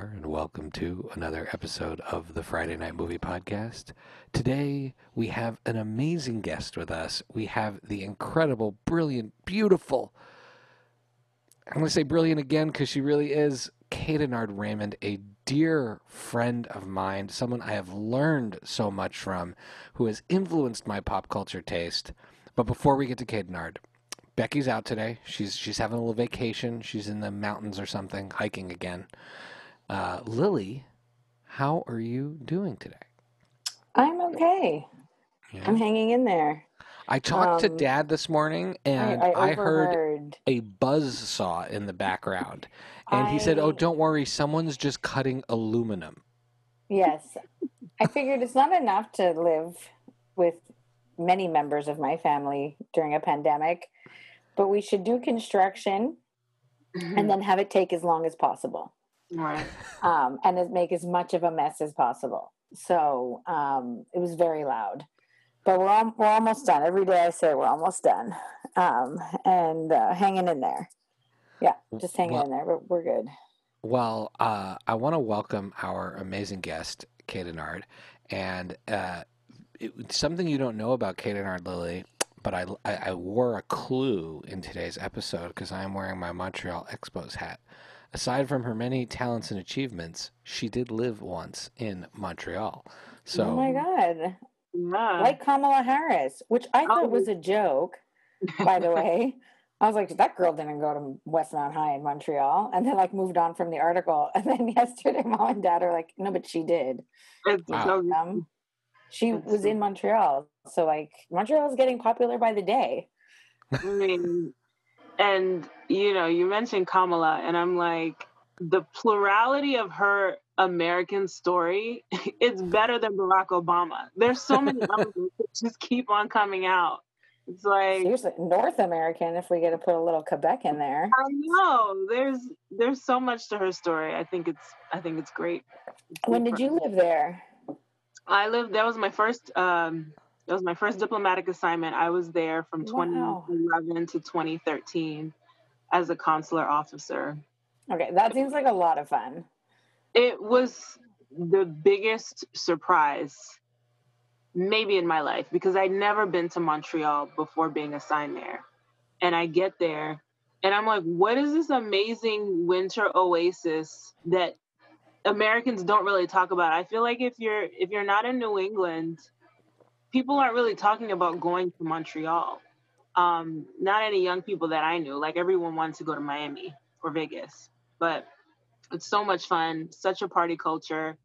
and welcome to another episode of the Friday Night Movie Podcast. Today, we have an amazing guest with us. We have the incredible, brilliant, beautiful, I'm going to say brilliant again because she really is, Kadenard Raymond, a dear friend of mine, someone I have learned so much from, who has influenced my pop culture taste. But before we get to Kadenard, Becky's out today. She's she's having a little vacation. She's in the mountains or something, hiking again. Uh, Lily, how are you doing today? I'm okay. Yeah. I'm hanging in there. I talked to Um, Dad this morning, and I, I, I heard a buzz saw in the background, and he said, "Oh, don't worry, someone's just cutting aluminum." Yes, I figured it's not enough to live with many members of my family during a pandemic, but we should do construction and then have it take as long as possible, Right. um, and make as much of a mess as possible. So um, it was very loud, but we're al- we're almost done. Every day I say we're almost done, um, and uh, hanging in there. Yeah, just hanging Well- in there, but we're good. Well, uh, I want to welcome our amazing guest, Kadenard, and uh, it, something you don't know about Kadenard Lily, but I, I, I wore a clue in today's episode because I am wearing my Montreal Expos hat. Aside from her many talents and achievements, she did live once in Montreal. So, oh my god. Yeah. like Kamala Harris, which I thought Oh. was a joke, by the way. I was like, that girl didn't go to Westmount High in Montreal, and then like moved on from the article. And then yesterday, mom and dad are like, no, but she did. it's Wow. so good. Um, she That's was so in Montreal, so like Montreal is getting popular by the day. I mean, and you know, you mentioned Kamala, and I'm like, the plurality of her American story, it's better than Barack Obama. There's so many just keep on coming out. It's like Seriously, North American. If we get to put a little Quebec in there, I know there's there's so much to her story. I think it's I think it's great. It's when did you live there? I lived. That was my first. Um, that was my first diplomatic assignment. I was there from Wow. 2011 to 2013 as a consular officer. Okay, that seems like a lot of fun. It was the biggest surprise, maybe in my life, because I'd never been to Montreal before being assigned there. And I get there, and I'm like, what is this amazing winter oasis that Americans don't really talk about? I feel like if you're if you're not in New England, people aren't really talking about going to Montreal. Um, not any young people that I knew. Like everyone wanted to go to Miami or Vegas, but it's so much fun. Such a party culture.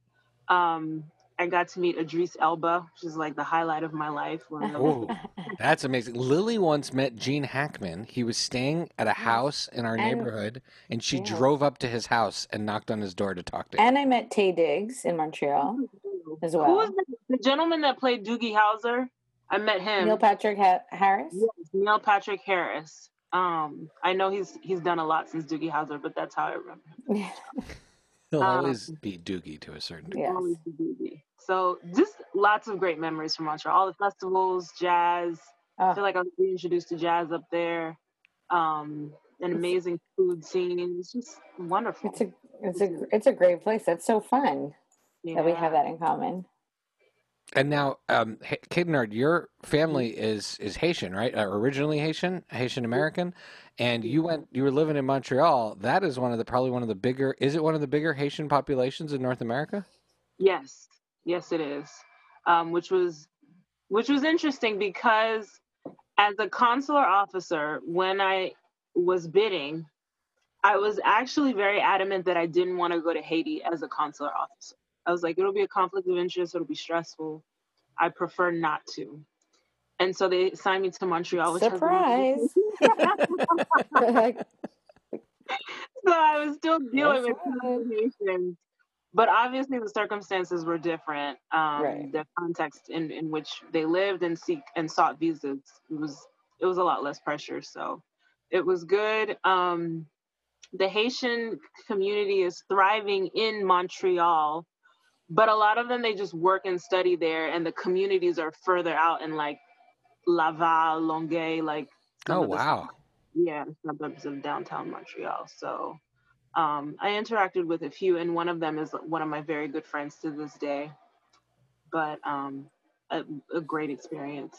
Um, I got to meet Idris Elba, which is like the highlight of my life. One Ooh, that's amazing. Lily once met Gene Hackman. He was staying at a house in our And- neighborhood, and she Yeah. drove up to his house and knocked on his door to talk to him. And I met Taye Diggs in Montreal as Who well. was the, the gentleman that played Doogie Howser? I met him. Neil Patrick ha- Harris. Yes, Neil Patrick Harris. Um, I know he's he's done a lot since Doogie Howser, but that's how I remember him. He'll um, always be Doogie to a certain degree. Yes. Always Doogie. So just lots of great memories from Montreal. All the festivals, jazz. I Oh, feel like I was reintroduced to jazz up there. Um, an amazing food scene. It's just wonderful. it's a it's a it's a great place. That's so fun that we have that in common. And now, um, H- Kadenard, your family is is Haitian, right? Uh, originally Haitian, Haitian American, and you went. You were living in Montreal. That is one of the probably one of the bigger. Is it one of the bigger Haitian populations in North America? Yes, yes, it is. Um, which was which was interesting because as a consular officer, when I was bidding, I was actually very adamant that I didn't want to go to Haiti as a consular officer. I was like, it'll be a conflict of interest, it'll be stressful. I prefer not to. And so they assigned me to Montreal, which Surprise! So I was still dealing That's with complications. But obviously the circumstances were different. Um, Right. The context in, in which they lived and seek and sought visas it was it was a lot less pressure. So it was good. Um, the Haitian community is thriving in Montreal, but a lot of them they just work and study there, and the communities are further out in like Laval, Longueuil, like Oh the wow! yeah suburbs of downtown Montreal. So um, I interacted with a few, and one of them is one of my very good friends to this day. But um, a, a great experience.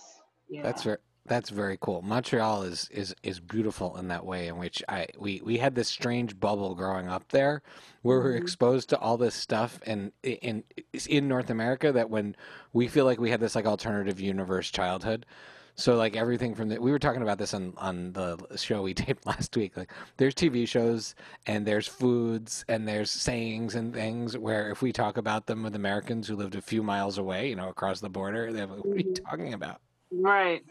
Yeah. That's very that's very cool. Montreal is is is beautiful in that way in which I we we had this strange bubble growing up there where we we're Mhm. exposed to all this stuff and in in North America that when we feel like we had this like alternative universe childhood. So like everything from the we were talking about this on on the show we taped last week. Like there's TV shows and there's foods and there's sayings and things where if we talk about them with Americans who lived a few miles away, you know, across the border, they're like, what are you Mhm. talking about? right.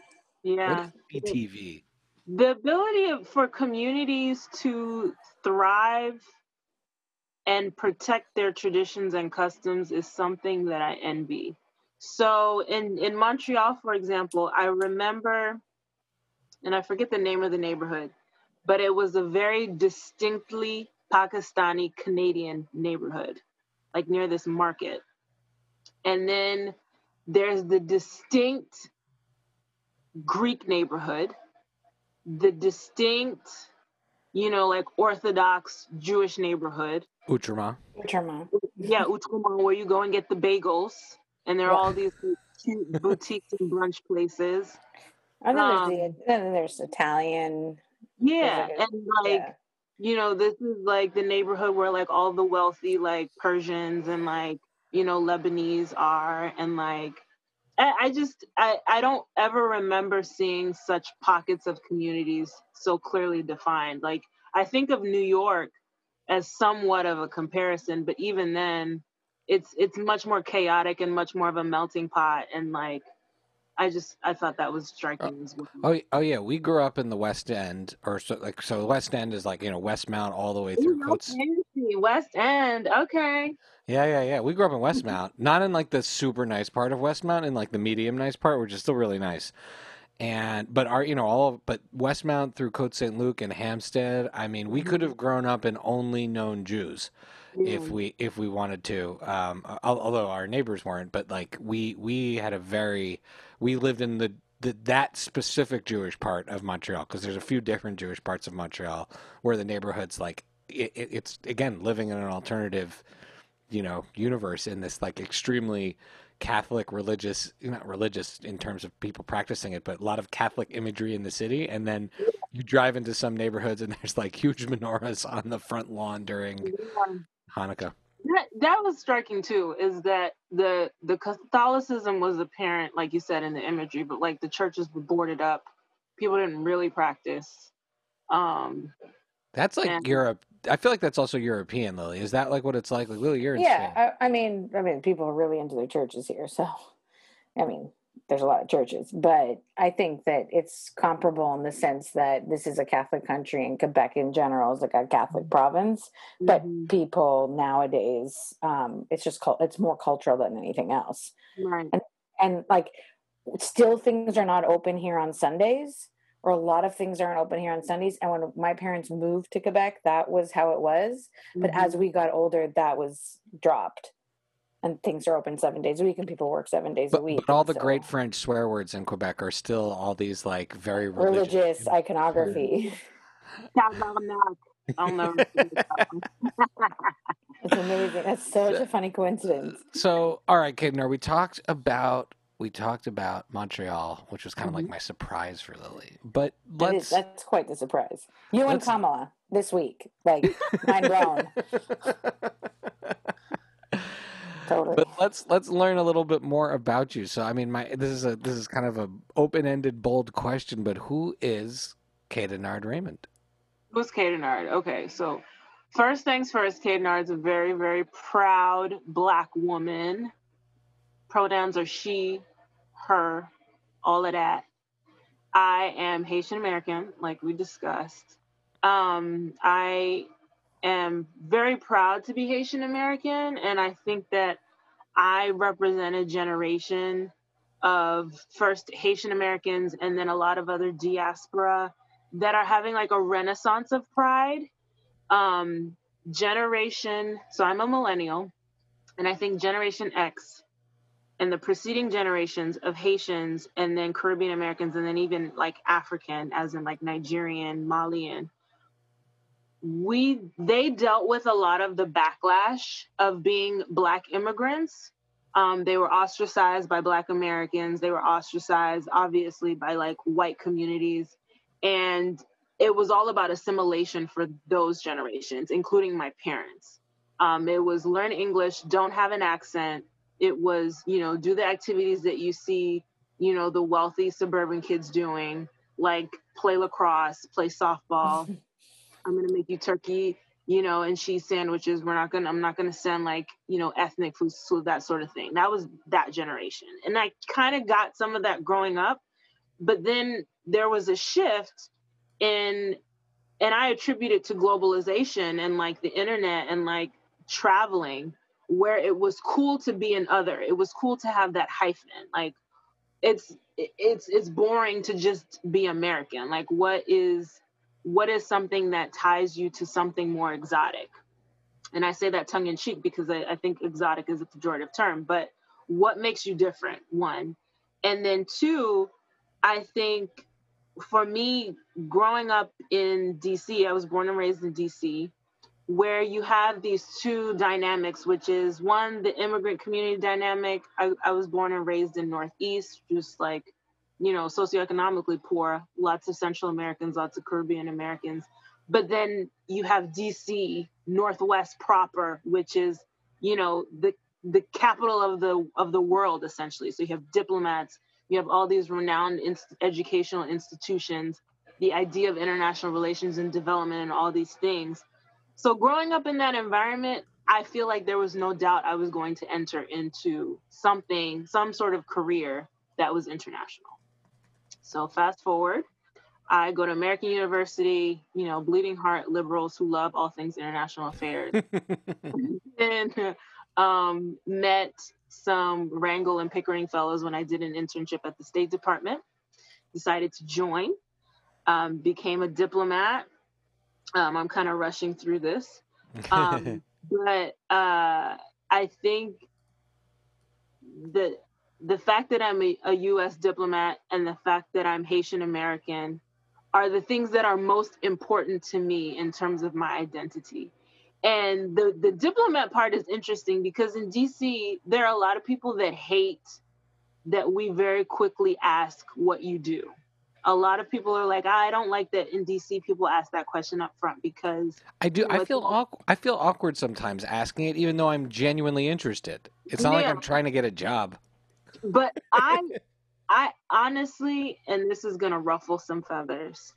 Yeah. BTV? the ability of, for communities to thrive and protect their traditions and customs is something that I envy. So in in Montreal, for example, I remember, and I forget the name of the neighborhood, but it was a very distinctly Pakistani Canadian neighborhood, like near this market. And then there's the distinct Greek neighborhood, the distinct, you know, like Orthodox Jewish neighborhood. Outremont. Terma. Yeah, Outremont, where you go and get the bagels, and there are Yeah. all these cute boutiques and brunch places. And then there's Um, the then there's Italian. Yeah, like a- and like yeah. you know, this is like the neighborhood where like all the wealthy like Persians and like you know Lebanese are, and like I, I just I I don't ever remember seeing such pockets of communities so clearly defined. Like I think of New York as somewhat of a comparison, but even then, it's it's much more chaotic and much more of a melting pot, and like I just I thought that was uh, striking as well. Oh, oh yeah, we grew up in the West End, or so like so. West End is like you know Westmount all the way oh, through Ooh, fancy. West End, okay. Yeah, yeah, yeah. We grew up in Westmount, not in like the super nice part of Westmount, in like the medium nice part, which is still really nice. And but our you know all of, but Westmount through Cote St. Luc and Hampstead. I mean, we could mm-hmm. have grown up and only known Jews if we if we wanted to. Um, although our neighbors weren't, but like we we had a very we lived in the, the that specific Jewish part of Montreal because there's a few different Jewish parts of Montreal where the neighborhoods like it, it, it's again living in an alternative you know universe in this like extremely Catholic religious not religious in terms of people practicing it but a lot of Catholic imagery in the city and then you drive into some neighborhoods and there's like huge menorahs on the front lawn during. Hanukkah That that was striking too. Is that the the Catholicism was apparent, like you said in the imagery, but like the churches were boarded up. People didn't really practice. Um, That's like Yeah. Europe. I feel like that's also European, Lily. Is that like what it's like? Like Lily, you're in Yeah, I, I mean, I mean, people are really into their churches here, so I mean, there's a lot of churches, but I think that it's comparable in the sense that this is a Catholic country, and Quebec in general is like a Catholic province. But mhm, people nowadays, um, it's just called, it's more cultural than anything else, right. and like, still things are not open here on Sundays. Or a lot of things aren't open here on Sundays. And when my parents moved to Quebec, that was how it was. But Mhm. as we got older, that was dropped. And things are open seven days a week, and people work seven days a week. but all the so- great French swear words in Quebec are still all these like very religious. religious iconography. Tabernacle. I'll never forget that one. it's amazing. That's such a funny coincidence. So, all right, Kidner, we talked about we talked about Montreal, which was kind of like Mhm. my surprise for Lily. But That is, let's that's quite the surprise. You and let's- Kamala this week, like mind blown. Totally. But let's let's learn a little bit more about you. So, I mean, my this is a this is kind of a open-ended, bold question. But who is Kay Denard Raymond? Who's Kay Denard? Okay, so first things first, Kay Denard's a very, very proud black woman. Pronouns are she, her, all of that. I am Haitian American, like we discussed. Um, I am very proud to be Haitian American, and I think that I represent a generation of first Haitian Americans and then a lot of other diaspora that are having like a renaissance of pride. Um, generation, so I'm a millennial, and I think Generation X and the preceding generations of Haitians and then Caribbean Americans and then even like African, as in like Nigerian, Malian, we they dealt with a lot of the backlash of being black immigrants. Um, they were ostracized by black americans. They were ostracized obviously by like white communities. And it was all about assimilation for those generations including my parents. Um, it was learn english don't have an accent. It was you know do the activities that you see you know the wealthy suburban kids doing like play lacrosse play softball I'm gonna make you turkey, you know, and cheese sandwiches. We're not gonna, I'm not gonna send like, you know, ethnic food, so that sort of thing. That was that generation. And I kind of got some of that growing up, but then there was a shift in and I attribute it to globalization and like the internet and like traveling where it was cool to be an other. It was cool to have that hyphen. Like it's it's it's boring to just be American. Like what is what is something that ties you to something more exotic? And I say that tongue in cheek because I, I think exotic is a pejorative term, but what makes you different? One. And then two, I think for me, growing up in DC, I was born and raised in DC, where you have these two dynamics, which is one, the immigrant community dynamic. I, I was born and raised in Northeast, just like you know, socioeconomically poor, lots of Central Americans, lots of Caribbean Americans. But then you have DC, Northwest proper, which is, you know, the the capital of the of the world essentially. So you have diplomats, you have all these renowned educational institutions, the idea of international relations and development and all these things. So growing up in that environment, I feel like there was no doubt I was going to enter into something, some sort of career that was international. So fast forward, I go to American University, you know, bleeding heart liberals who love all things international affairs. and um, met some Rangel and Pickering fellows when I did an internship at the State Department. Decided to join, um, became a diplomat. Um, I'm kind of rushing through this. Um, but uh, I think that the fact that I'm a, a US diplomat and the fact that I'm Haitian American are the things that are most important to me in terms of my identity. And the, the diplomat part is interesting because in DC, there are a lot of people that hate that we very quickly ask what you do. A lot of people are like, ah, I don't like that in DC people ask that question up front because I do. I feel awkward. I feel awkward sometimes asking it, even though I'm genuinely interested. It's not yeah. like I'm trying to get a job but I, I honestly, and this is gonna ruffle some feathers.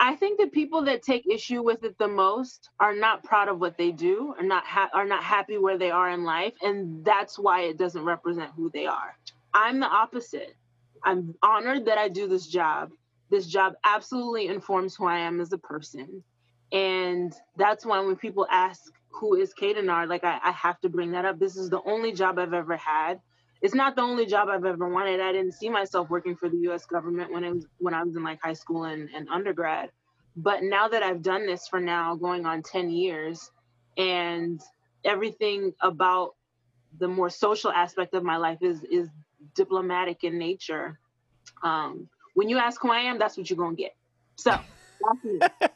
I think the people that take issue with it the most are not proud of what they do, are not ha- are not happy where they are in life, and that's why it doesn't represent who they are. I'm the opposite. I'm honored that I do this job. This job absolutely informs who I am as a person, and that's why when people ask who is Kay Denard, like I, I have to bring that up. This is the only job I've ever had it's not the only job I've ever wanted. I didn't see myself working for the U.S. government when I was when I was in like high school and, and undergrad. But now that I've done this for now going on 10 years, and everything about the more social aspect of my life is is diplomatic in nature. Um, when you ask who I am, that's what you're gonna get. So.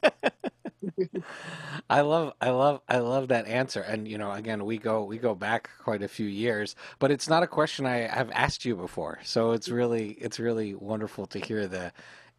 I love I love I love that answer. And you know, again, we go we go back quite a few years, but it's not a question I have asked you before. So it's mm-hmm. really it's really wonderful to hear the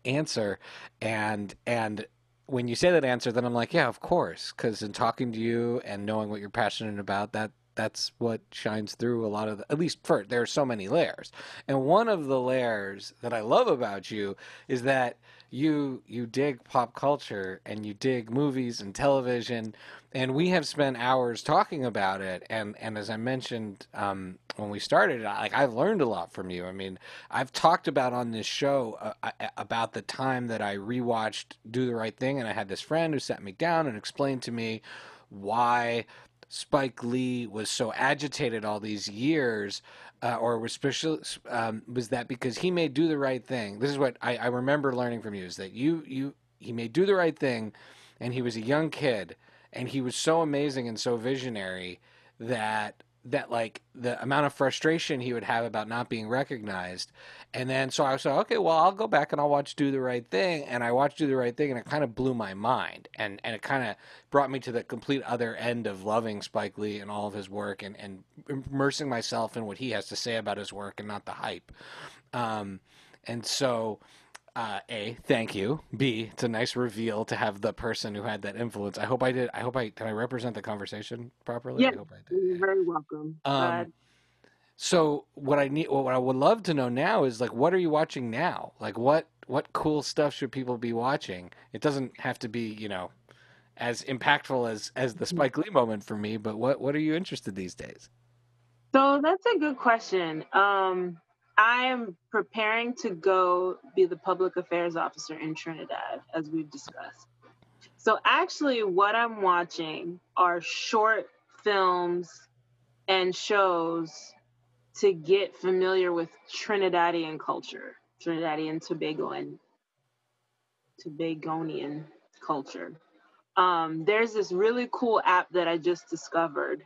answer and and when you say that answer then I'm like, yeah, of course, cuz in talking to you and knowing what you're passionate about, that that's what shines through a lot of the, at least for there are so many layers and one of the layers that i love about you is that you you dig pop culture and you dig movies and television. And we have spent hours talking about it. And and as i mentioned um, when we started like i've learned a lot from you. I mean i've talked about on this show uh, about the time that i rewatched do the right thing and i had this friend who sat me down and explained to me why Spike Lee was so agitated all these years, uh, or was special, um, was that because he may do the right thing? This is what I, I remember learning from you: is that you you he may do the right thing, and he was a young kid, and he was so amazing and so visionary that that like the amount of frustration he would have about not being recognized. And then so I was like, okay, well, I'll go back and I'll watch Do the Right Thing. And I watched Do the Right Thing and it kind of blew my mind. And, and it kind of brought me to the complete other end of loving Spike Lee and all of his work and, and immersing myself in what he has to say about his work and not the hype. Um, and so uh, a, thank you. B, it's a nice reveal to have the person who had that influence. I hope I did. I hope I can I represent the conversation properly. Yeah, I hope I did. You're very welcome. Um. So what I need, what I would love to know now is like, what are you watching now? Like, what what cool stuff should people be watching? It doesn't have to be, you know, as impactful as as the Spike Lee moment for me. But what what are you interested these days? So that's a good question. Um, I am preparing to go be the public affairs officer in Trinidad, as we've discussed. So, actually, what I'm watching are short films and shows to get familiar with Trinidadian culture, Trinidadian Tobagoan, Tobagonian culture. Um, there's this really cool app that I just discovered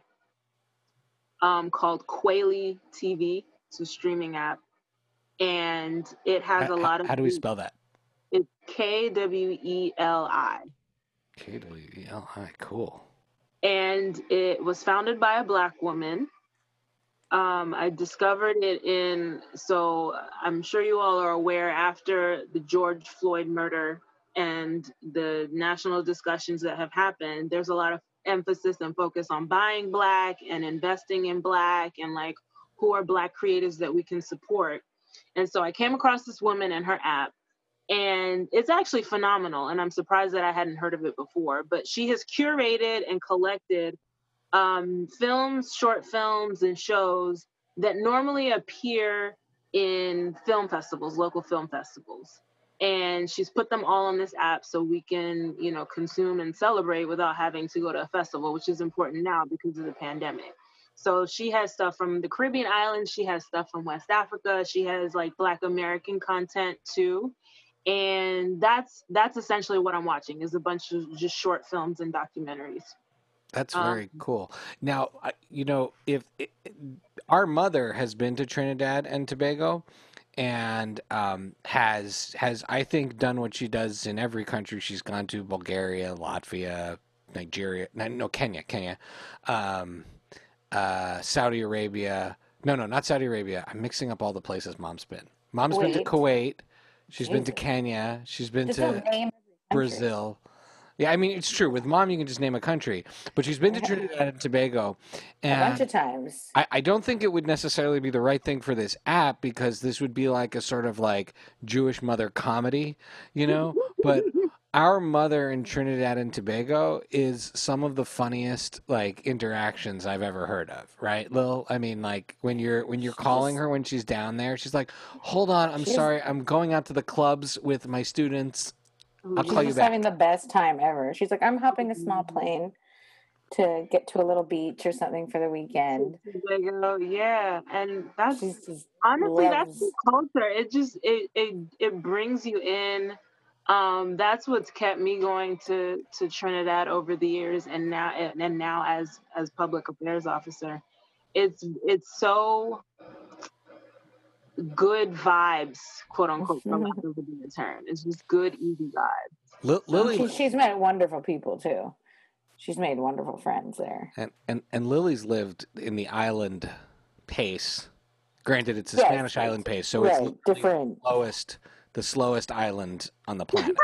um, called Kweli TV. It's a streaming app, and it has How- a lot of. How do we spell that? It's K W E L I, K W E L I. Cool. and it was founded by a black woman. Um, I discovered it in. So I'm sure you all are aware after the George Floyd murder and the national discussions that have happened. There's a lot of emphasis and focus on buying black and investing in black and like who are black creatives that we can support. And so I came across this woman and her app and it's actually phenomenal and i'm surprised that i hadn't heard of it before but she has curated and collected um, films short films and shows that normally appear in film festivals local film festivals and she's put them all on this app so we can you know consume and celebrate without having to go to a festival which is important now because of the pandemic so she has stuff from the caribbean islands she has stuff from west africa she has like black american content too. And that's that's essentially what i'm watching is a bunch of just short films and documentaries. That's Um, very cool. Now, you know, if it, our mother has been to Trinidad and Tobago, and um, has has I think done what she does in every country she's gone to: Bulgaria, Latvia, Nigeria, no, no Kenya, Kenya, um, uh, Saudi Arabia. No, no, not Saudi Arabia. I'm mixing up all the places Mom's been. Mom's been to Kuwait. She's been to Kenya. She's been Just to don't name every country. Brazil. Yeah, I mean it's true. With mom, you can just name a country, but she's been to Trinidad and Tobago, a bunch of times. I, I don't think it would necessarily be the right thing for this app because this would be like a sort of like Jewish mother comedy, you know. But our mother in Trinidad and Tobago is some of the funniest like interactions I've ever heard of. Right, Lil? I mean, like when you're when you're calling her when she's down there, she's like, "Hold on, I'm She's- sorry, I'm going out to the clubs with my students." Oh, I'll She's call you just back. having the best time ever. She's like, I'm hopping a small plane to get to a little beach or something for the weekend. Tobago, yeah and that's She's just honestly that's the culture it just it, it it brings you in um that's what's kept me going to to trinidad over the years and now and, and now as as public affairs officer it's it's so good vibes quote unquote for lack of a better term it's just good easy vibes Li- Lily She, she's met wonderful people too. She's made wonderful friends there. and, and and Lily's lived in the island pace. Granted, it's a Yes, Spanish island pace, so it's right, literally different. the slowest, the slowest island on the planet.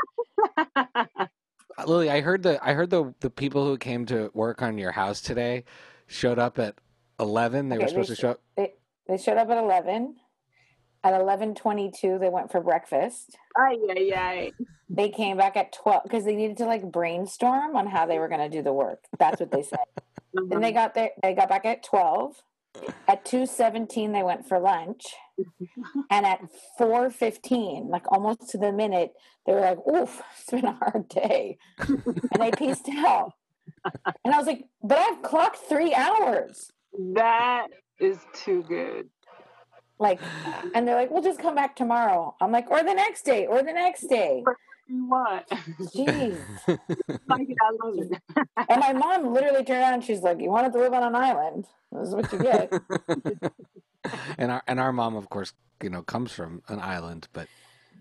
Uh, Lily, I heard the I heard the the people who came to work on your house today showed up at eleven. They were supposed they to show up. They they showed up at eleven. At eleven twenty two, they went for breakfast. ay, ay, ay. They came back at twelve because they needed to like brainstorm on how they were going to do the work. That's what they said. Then they got there. They got back at twelve. At two seventeen, they went for lunch, and at four fifteen, like almost to the minute, they were like, "Oof, it's been a hard day," and they pieced out. And I was like, "But I've clocked three hours." that is too good Like, and they're like, "We'll just come back tomorrow." I'm like, "Or the next day, or the next day." You want. Jeez. like it, I love it. And my mom literally turned around and she's like, You wanted to live on an island. This is what you get. and our and our mom, of course, you know, comes from an island, but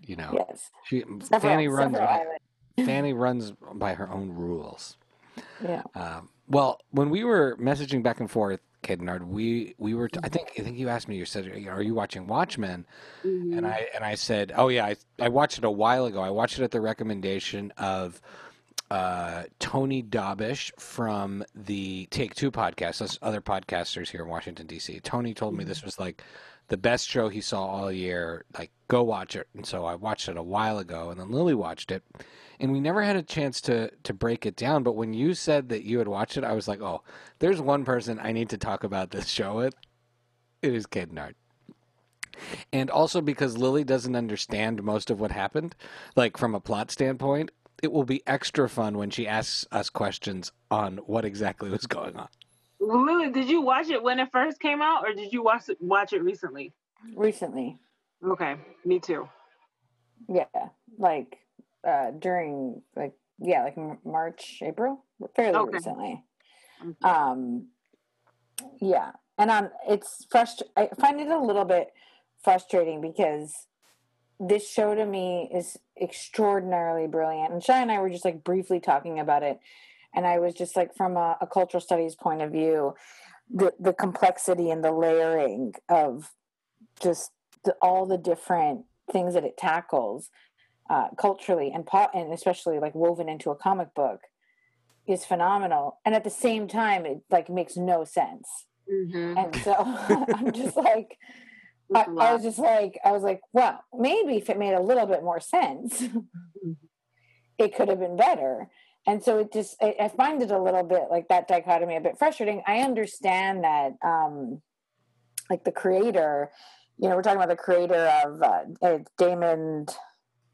you know, yes. she Several- Fanny runs by, islands. Fanny runs by her own rules. Yeah. Um, well, when we were messaging back and forth, Kednard, we we were. T- I think I think you asked me. You said, "Are you watching Watchmen?" Mhm. And I and I said, "Oh yeah, I I watched it a while ago. I watched it at the recommendation of uh, Tony Dobish from the Take Two podcast. That's other podcasters here in Washington D.C. Tony told me this was like the best show he saw all year. Like, go watch it. And so I watched it a while ago, and then Lily watched it, and we never had a chance to to break it down. But when you said that you had watched it, I was like, oh, there's one person I need to talk about this show with. It is Kednard. And also because Lily doesn't understand most of what happened, like from a plot standpoint, it will be extra fun when she asks us questions on what exactly was going on. Lily, did you watch it when it first came out, or did you watch it watch it recently? Recently. Okay, me too. Yeah. Like uh during like yeah, like March, April, fairly Okay. recently. Okay. Um yeah. And um it's frust I find it a little bit frustrating because this show to me is extraordinarily brilliant. And Shy and I were just like briefly talking about it. And I was just like from a, a cultural studies point of view, the the complexity and the layering of just the, all the different things that it tackles uh, culturally and po- and especially like woven into a comic book is phenomenal. And at the same time, it like makes no sense. Mm-hmm. And so I'm just like, I, I was just like, I was like, well, maybe if it made a little bit more sense, it could have been better. And so it just, I, I find it a little bit like that dichotomy a bit frustrating. I understand that, um, like the creator, you know, we're talking about the creator of uh, uh, Damon.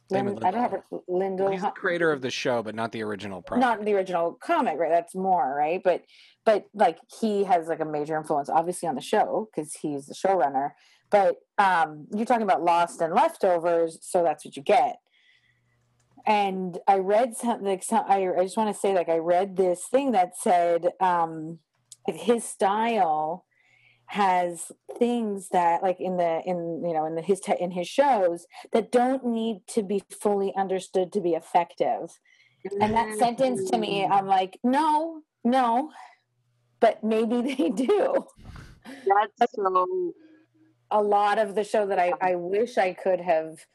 Damon Lind- I don't have it. Lindell. He's the creator of the show, but not the original project. not the original comic, right? That's more right, but but like he has like a major influence, obviously, on the show because he's the showrunner. But um, you're talking about Lost and Leftovers, so that's what you get. And I read something. Like some, I, I just want to say, like I read this thing that said um, his style has things that like in the in you know in the his te- in his shows that don't need to be fully understood to be effective and that sentence to me i'm like no no but maybe they do That's so. a lot of the show that i i wish i could have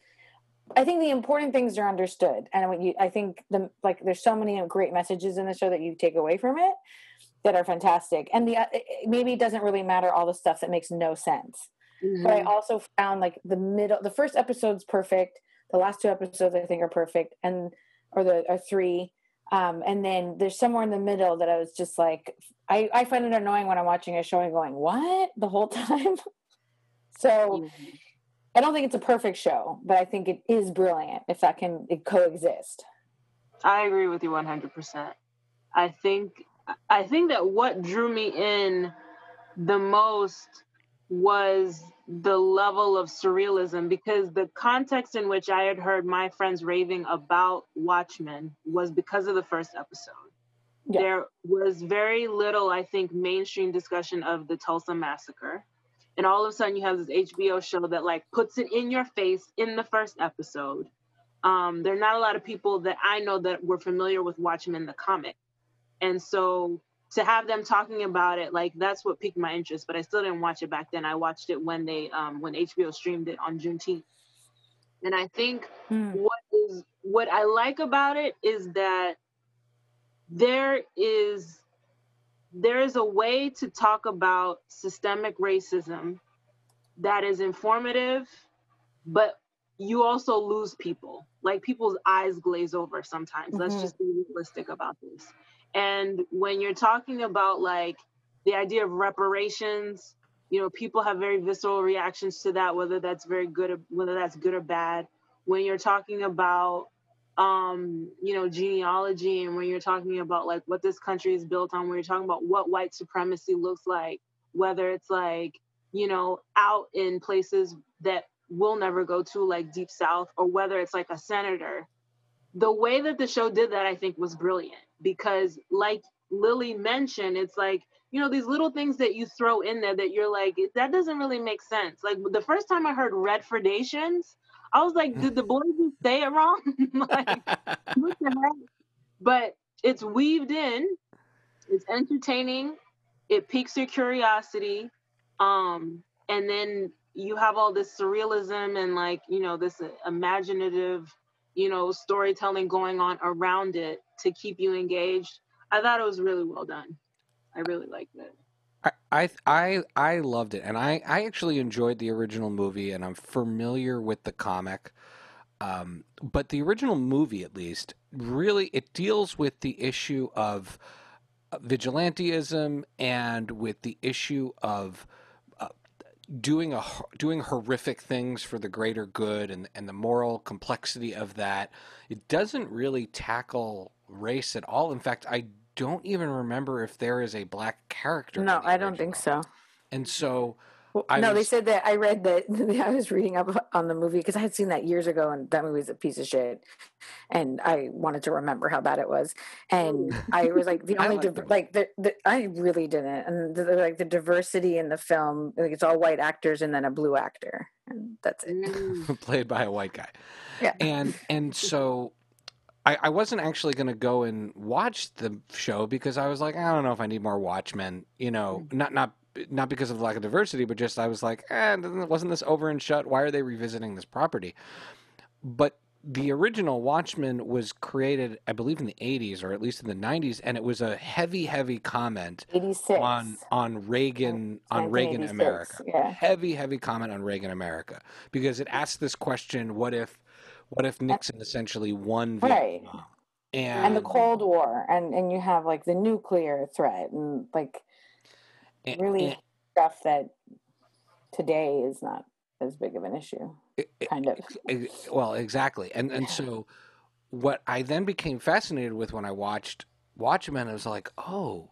i think the important things are understood and you i think the like there's so many great messages in the show that you take away from it that are fantastic and the uh, maybe it doesn't really matter all the stuff that makes no sense but I Mhm. also found like the middle, the first episode's perfect. The last two episodes I think are perfect, and or the or three, um, and then there's somewhere in the middle that I was just like, I I find it annoying when I'm watching a show and going, what the whole time. so Mhm. I don't think it's a perfect show, but I think it is brilliant if that can it coexist. I agree with you 100%. I think I think that what drew me in the most was the level of surrealism because the context in which I had heard my friends raving about Watchmen was because of the first episode. Yeah. There was very little, I think, mainstream discussion of the Tulsa massacre. And all of a sudden you have this HBO show that like puts it in your face in the first episode. Um, there are not a lot of people that I know that were familiar with Watchmen the comic. And so to have them talking about it, like that's what piqued my interest. But I still didn't watch it back then. I watched it when they um, when HBO streamed it on Juneteenth. And I think what is what I like about it is that there is there is a way to talk about systemic racism that is informative, but you also lose people. Like people's eyes glaze over sometimes. Let's Mhm. just be realistic about this. And when you're talking about like the idea of reparations, you know, people have very visceral reactions to that, whether that's very good or whether that's good or bad. When you're talking about um, you know, genealogy and when you're talking about like what this country is built on, when you're talking about what white supremacy looks like, whether it's like, you know, out in places that we'll never go to, like deep south, or whether it's like a senator the way that the show did that, I think, was brilliant because, like Lily mentioned, it's like you know these little things that you throw in there that you're like that doesn't really make sense. Like the first time I heard red Redfordations, I was like, did the just say it wrong? like, what the heck? But it's weaved in. It's entertaining. It piques your curiosity. Um, and then you have all this surrealism and like you know this imaginative you know storytelling going on around it to keep you engaged i thought it was really well done i really liked it I, I I loved it, and I, I actually enjoyed the original movie, and I'm familiar with the comic. Um, but the original movie, at least, really it deals with the issue of uh, vigilantism and with the issue of doing a doing horrific things for the greater good and and the moral complexity of that it doesn't really tackle race at all in fact i don't even remember if there is a black character no i don't think so and so well, no, was, they said that I read that I was reading up on the movie because I had seen that years ago, and that movie was a piece of shit. And I wanted to remember how bad it was, and I was like, the only like, di- like the, the I really didn't, and the, like the diversity in the film, like it's all white actors and then a blue actor, and that's it. Mm. Played by a white guy. Yeah, and and so I, I, wasn't actually going to go and watch the show because I was like, I don't know if I need more Watchmen. You know, mm. not not not because of lack of diversity, but just I was like, eh, wasn't this over and shut? Why are they revisiting this property? But the original Watchmen was created, I believe, in the 80s or at least in the 90s, and it was a heavy, heavy comment 86. on on Reagan on Reagan America. Yeah. Heavy, heavy comment on Reagan America because it asked this question: What if, what if Nixon essentially won right. And, and the Cold War, and and you have like the nuclear threat, and like really and, stuff that today is not as big of an issue kind of. Well exactly. And and so what i then became fascinated with when i watched watchmen i was like oh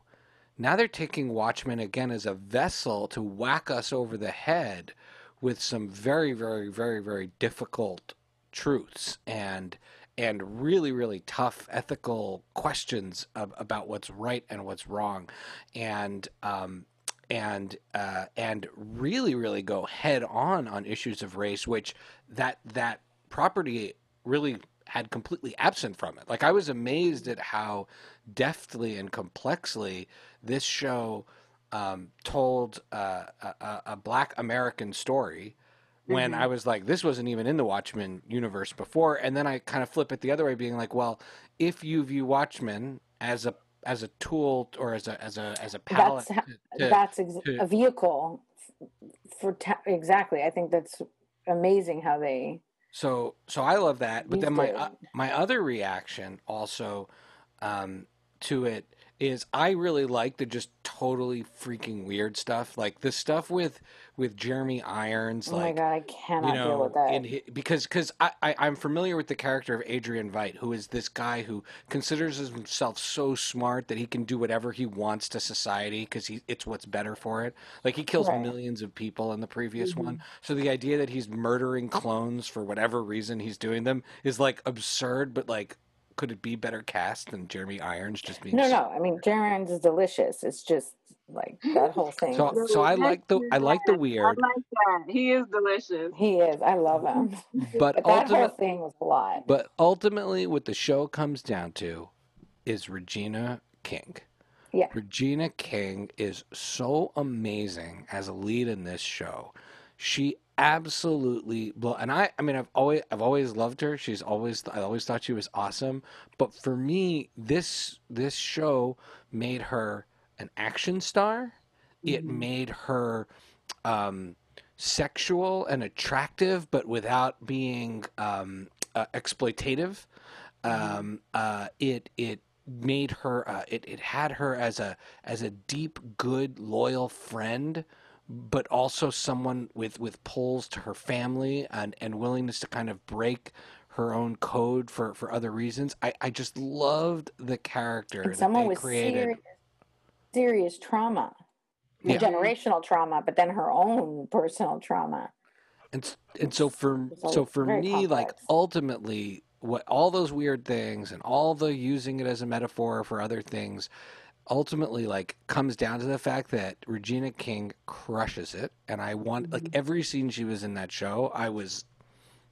now they're taking watchmen again as a vessel to whack us over the head with some very very very very difficult truths and and really really tough ethical questions about what's right and what's wrong and um, and uh, and really really go head on on issues of race, which that that property really had completely absent from it. Like I was amazed at how deftly and complexly this show um, told uh, a, a, Black American story. When mm-hmm. I was like, this wasn't even in the Watchmen universe before, and then I kind of flip it the other way, being like, well, if you view Watchmen as a as a tool or as a as a as a palette. That's, to, that's ex- to, a vehicle for ta- exactly. I think that's amazing how they. So so I love that, but then my uh, my other reaction also um, to it is I really like the just totally freaking weird stuff, like the stuff with with Jeremy Irons. Oh like, my god, I cannot you know, deal with that. His, because because I, I I'm familiar with the character of Adrian Veidt, who is this guy who considers himself so smart that he can do whatever he wants to society because he it's what's better for it. Like he kills right. millions of people in the previous mm-hmm. one, so the idea that he's murdering clones for whatever reason he's doing them is like absurd, but like could it be better cast than Jeremy Irons just being? No, no. I mean, Jeremy Irons is delicious. It's just like that whole thing. So, so I like the I like the weird. I like that. He is delicious. He is. I love him. But, but that whole thing was a lot. But ultimately, what the show comes down to is Regina King. Yeah. Regina King is so amazing as a lead in this show. She absolutely blow and I I mean I've always I've always loved her. She's always I always thought she was awesome. But for me, this this show made her an action star. Mm-hmm. It made her um, sexual and attractive, but without being um, uh, exploitative. Mm-hmm. Um, uh, it it made her uh, it it had her as a as a deep, good, loyal friend but also someone with with pulls to her family and and willingness to kind of break her own code for for other reasons. I I just loved the character and someone with created. Serious, serious trauma, yeah. generational trauma, but then her own personal trauma. And and so for so for me, complex. like ultimately, what all those weird things and all the using it as a metaphor for other things ultimately like comes down to the fact that Regina King crushes it and I want like Mm-hmm. every scene she was in that show I was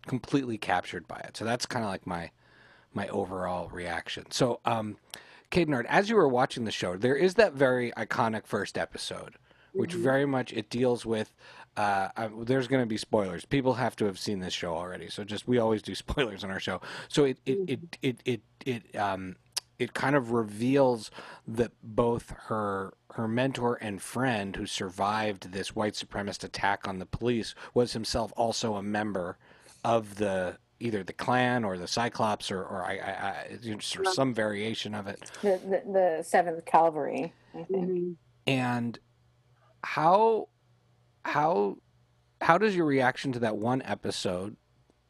completely captured by it. So that's kind of like my my overall reaction. So um Cadenard, as you were watching the show, there is that very iconic first episode, which Mhm. very much it deals with. Uh, uh, there's going to be spoilers. People have to have seen this show already, so just we always do spoilers on our show. So it it it it it, it um it kind of reveals that both her her mentor and friend who survived this white supremacist attack on the police was himself also a member of the either the Klan or the Cyclops or, or I, I, I you know, sort of some variation of it. The the, the Seventh Cavalry, I think. Mhm. And how how how does your reaction to that one episode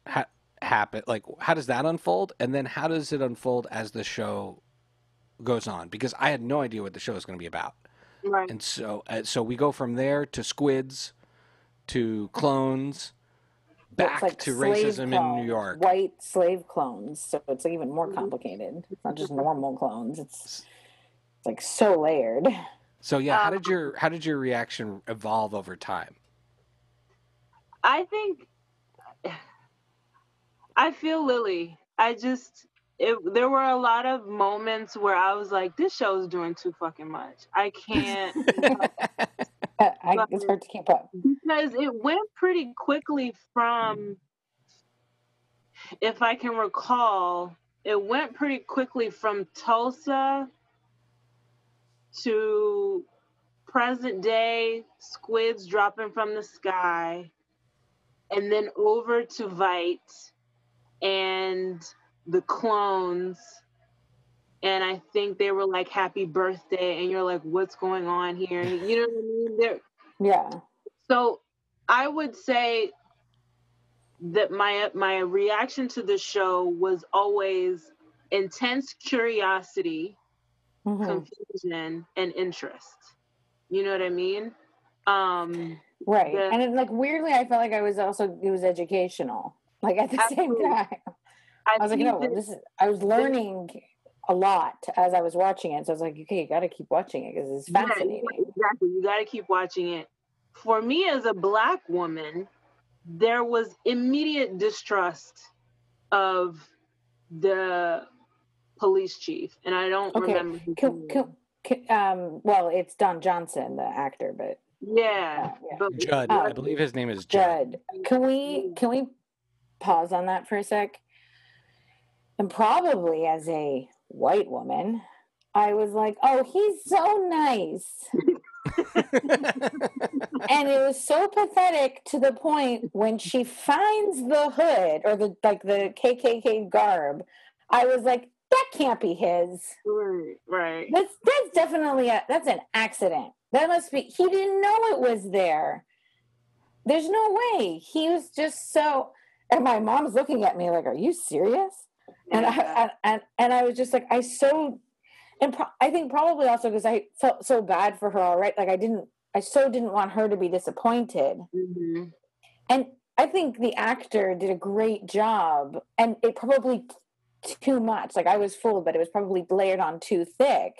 ha- happen? Like, how does that unfold? And then how does it unfold as the show goes on? Because I had no idea what the show was going to be about. Right. And so, uh, so we go from there to squids, to clones, back like to slave racism in New York. White slave clones. So it's like even more Mhm. complicated. It's not just normal clones. It's it's like so layered. So yeah, how Um, did your how did your reaction evolve over time? I think I feel Lily. I just it, there were a lot of moments where I was like, this show is doing too fucking much. I can't I, I, it's hard to keep up. because it went pretty quickly from if I can recall, it went pretty quickly from Tulsa to present day squids dropping from the sky and then over to Veidt and the clones and I think they were like happy birthday and you're like what's going on here you know what I mean They're, Yeah. so I would say that my my reaction to the show was always intense curiosity, Mhm. confusion, and interest. You know what I mean? Um, Right. the- and it, like weirdly, I felt like I was also it was educational. Like at the same time, I, I was like, no, that- this is. I was learning a lot as I was watching it. So I was like, okay, you got to keep watching it because it's yeah, fascinating. exactly. You got to keep watching it. For me, as a black woman, there was immediate distrust of the police chief, and I don't Okay, remember. his Can, can, can, um, well, it's Don Johnson, the actor, but Yeah, uh, yeah. but Judd, Um, I believe his name is Judd. Judd. Can we can we pause on that for a sec? And probably as a white woman, I was like, "Oh, he's so nice," and it was so pathetic to the point when she finds the hood or the like the KKK garb. I was like, "That can't be his. right, right. That's that's definitely a that's an accident. That must be. He didn't know it was there. There's no way. He was just so." And my mom's looking at me like, "Are you serious?" and I and, and I was just like, I so, and pro- I think probably also because I felt so bad for her. All right, like I didn't, I so didn't want her to be disappointed, Mhm. and I think the actor did a great job, and it probably t- too much. Like I was fooled, but it was probably layered on too thick.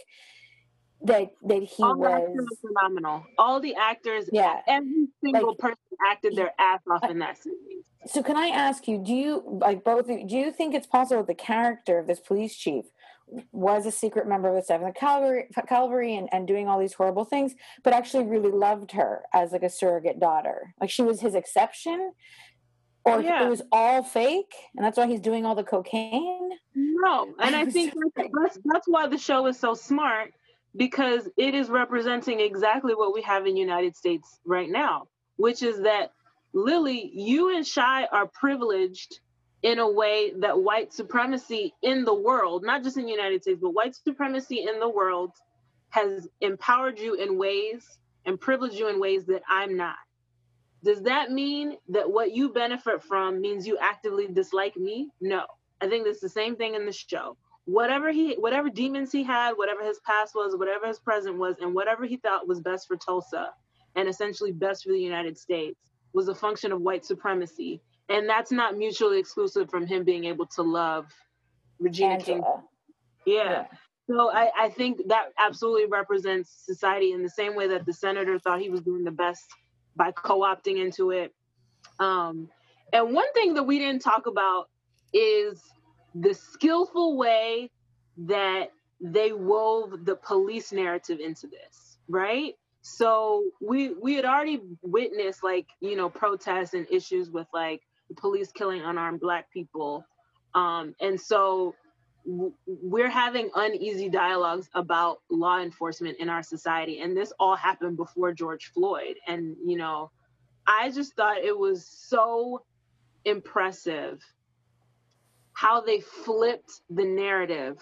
That that he All was, phenomenal. All the actors, yeah. every single Like- person acted their ass off in that series. So can I ask you, do you like both you, do you think it's possible the character of this police chief was a secret member of the Seventh Cavalry, Cavalry and, and doing all these horrible things, but actually really loved her as like a surrogate daughter? Like she was his exception? Or Yeah. it was all fake and that's why he's doing all the cocaine? No, and I think that's that's why the show is so smart because it is representing exactly what we have in United States right now, which is that Lily, you and Shy are privileged in a way that white supremacy in the world, not just in the United States, but white supremacy in the world has empowered you in ways and privileged you in ways that I'm not. Does that mean that what you benefit from means you actively dislike me? No. I think it's the same thing in the show. Whatever he, whatever demons he had, whatever his past was, whatever his present was, and whatever he thought was best for Tulsa, and essentially best for the United States, was a function of white supremacy. and that's not mutually exclusive from him being able to love Regina King. Yeah. Yeah. So I, I think that absolutely represents society in the same way that the senator thought he was doing the best by co-opting into it. Um, and one thing that we didn't talk about is the skillful way that they wove the police narrative into this, right? So we we had already witnessed like you know protests and issues with like police killing unarmed black people, um, and so we're having uneasy dialogues about law enforcement in our society, and this all happened before George Floyd, and you know, I just thought it was so impressive how they flipped the narrative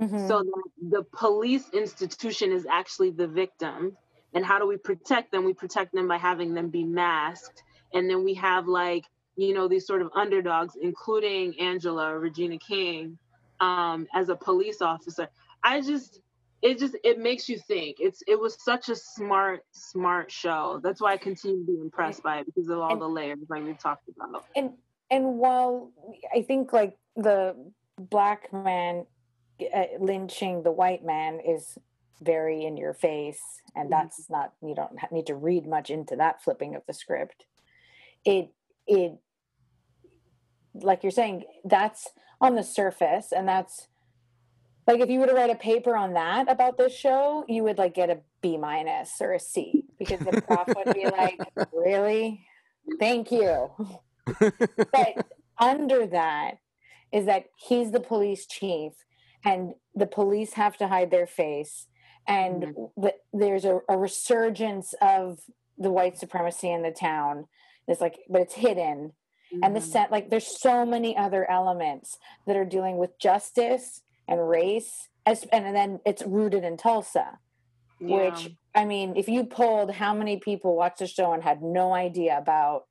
Mhm. so that the police institution is actually the victim. And how do we protect them? We protect them by having them be masked. And then we have like you know these sort of underdogs including angela regina king um, as a police officer. I just it just it makes you think. It's it was such a smart smart show. That's why i continue to be impressed by it because of all And- the layers like we've talked about. And and while I think like the black man uh, lynching the white man is very in your face, and Mhm. that's not you don't ha- need to read much into that flipping of the script. It it like you're saying that's on the surface, and that's like if you were to write a paper on that about this show, you would like get a B minus or a C because the prof would be like, "Really? Thank you." but under that is that he's the police chief and the police have to hide their face and the, there's a, a resurgence of the white supremacy in the town it's like but it's hidden and the Mhm. set like there's so many other elements that are dealing with justice and race as, and then it's rooted in tulsa Yeah. which i mean if you polled how many people watched the show and had no idea about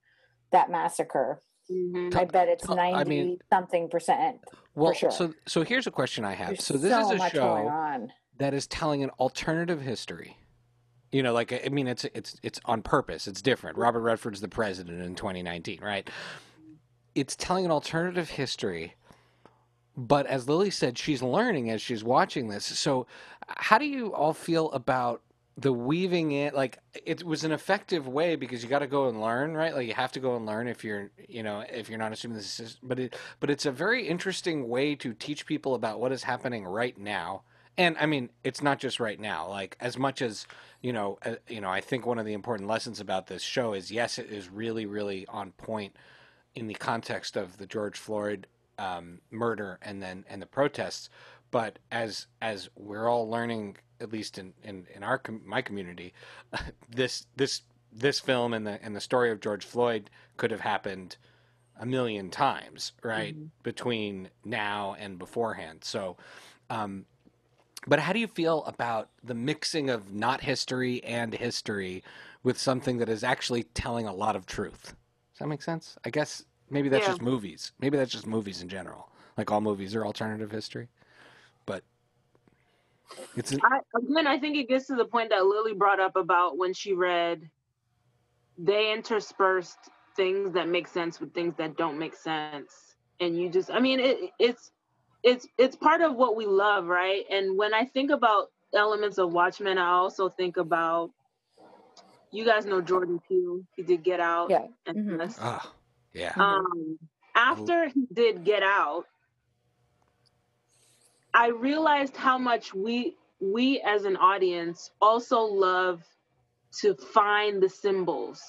that massacre. Mm-hmm. i bet it's Tul- I 90 mean- something percent well, sure. so so here's a question I have. There's So this so is a much going show on that is telling an alternative history. You know, like I mean, it's it's it's on purpose. It's different. Robert Redford's the president in 2019, right? It's telling an alternative history, but as Lily said, she's learning as she's watching this. So, how do you all feel about the weaving in? Like, it was an effective way because you got to go and learn, right? Like, you have to go and learn if you're, you know, if you're not assuming this is. But it, but it's a very interesting way to teach people about what is happening right now and I mean, it's not just right now. Like as much as you know, uh, you know, I think one of the important lessons about this show is yes, it is really, really on point in the context of the George Floyd um, murder and then and the protests. But as as we're all learning, at least in in, in our com- my community, this this this film and the and the story of George Floyd could have happened a million times, right, Mhm. between now and beforehand. So. Um, but how do you feel about the mixing of not history and history with something that is actually telling a lot of truth? Does that make sense? I guess maybe that's Yeah. just movies. Maybe that's just movies in general. Like all movies are alternative history. But it's an, I, again, I think it gets to the point that Lily brought up about when she read, they interspersed things that make sense with things that don't make sense, and you just, I mean, it, it's, it's, it's part of what we love, right? And when I think about elements of Watchmen, I also think about, you guys know Jordan Peele. He did Get Out. Yeah. And Mhm. this. ah, yeah. Um, after he did Get Out, I realized how much we we as an audience also love to find the symbols.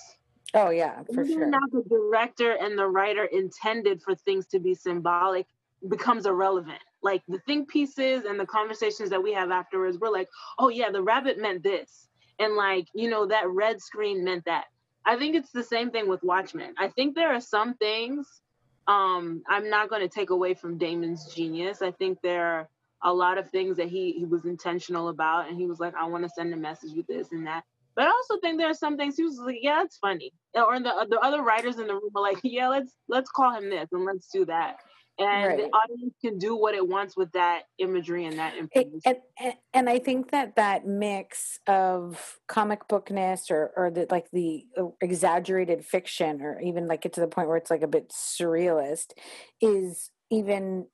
oh yeah for Even sure now the director and the writer intended for things to be symbolic becomes irrelevant. Like the think pieces and the conversations that we have afterwards, we're like, oh yeah, the rabbit meant this. And like, you know, that red screen meant that. I think it's the same thing with Watchmen. I think there are some things um I'm not going to take away from Damon's genius. I think there are a lot of things that he he was intentional about and he was like I want to send a message with this and that. But I also think there are some things he was like, yeah, it's funny. Or the the other writers in the room were like, yeah, let's let's call him this and let's do that. and Right. the audience can do what it wants with that imagery and that information. and, and and I think that that mix of comic bookness or or the like the uh, exaggerated fiction or even like get to the point where it's like a bit surrealist is even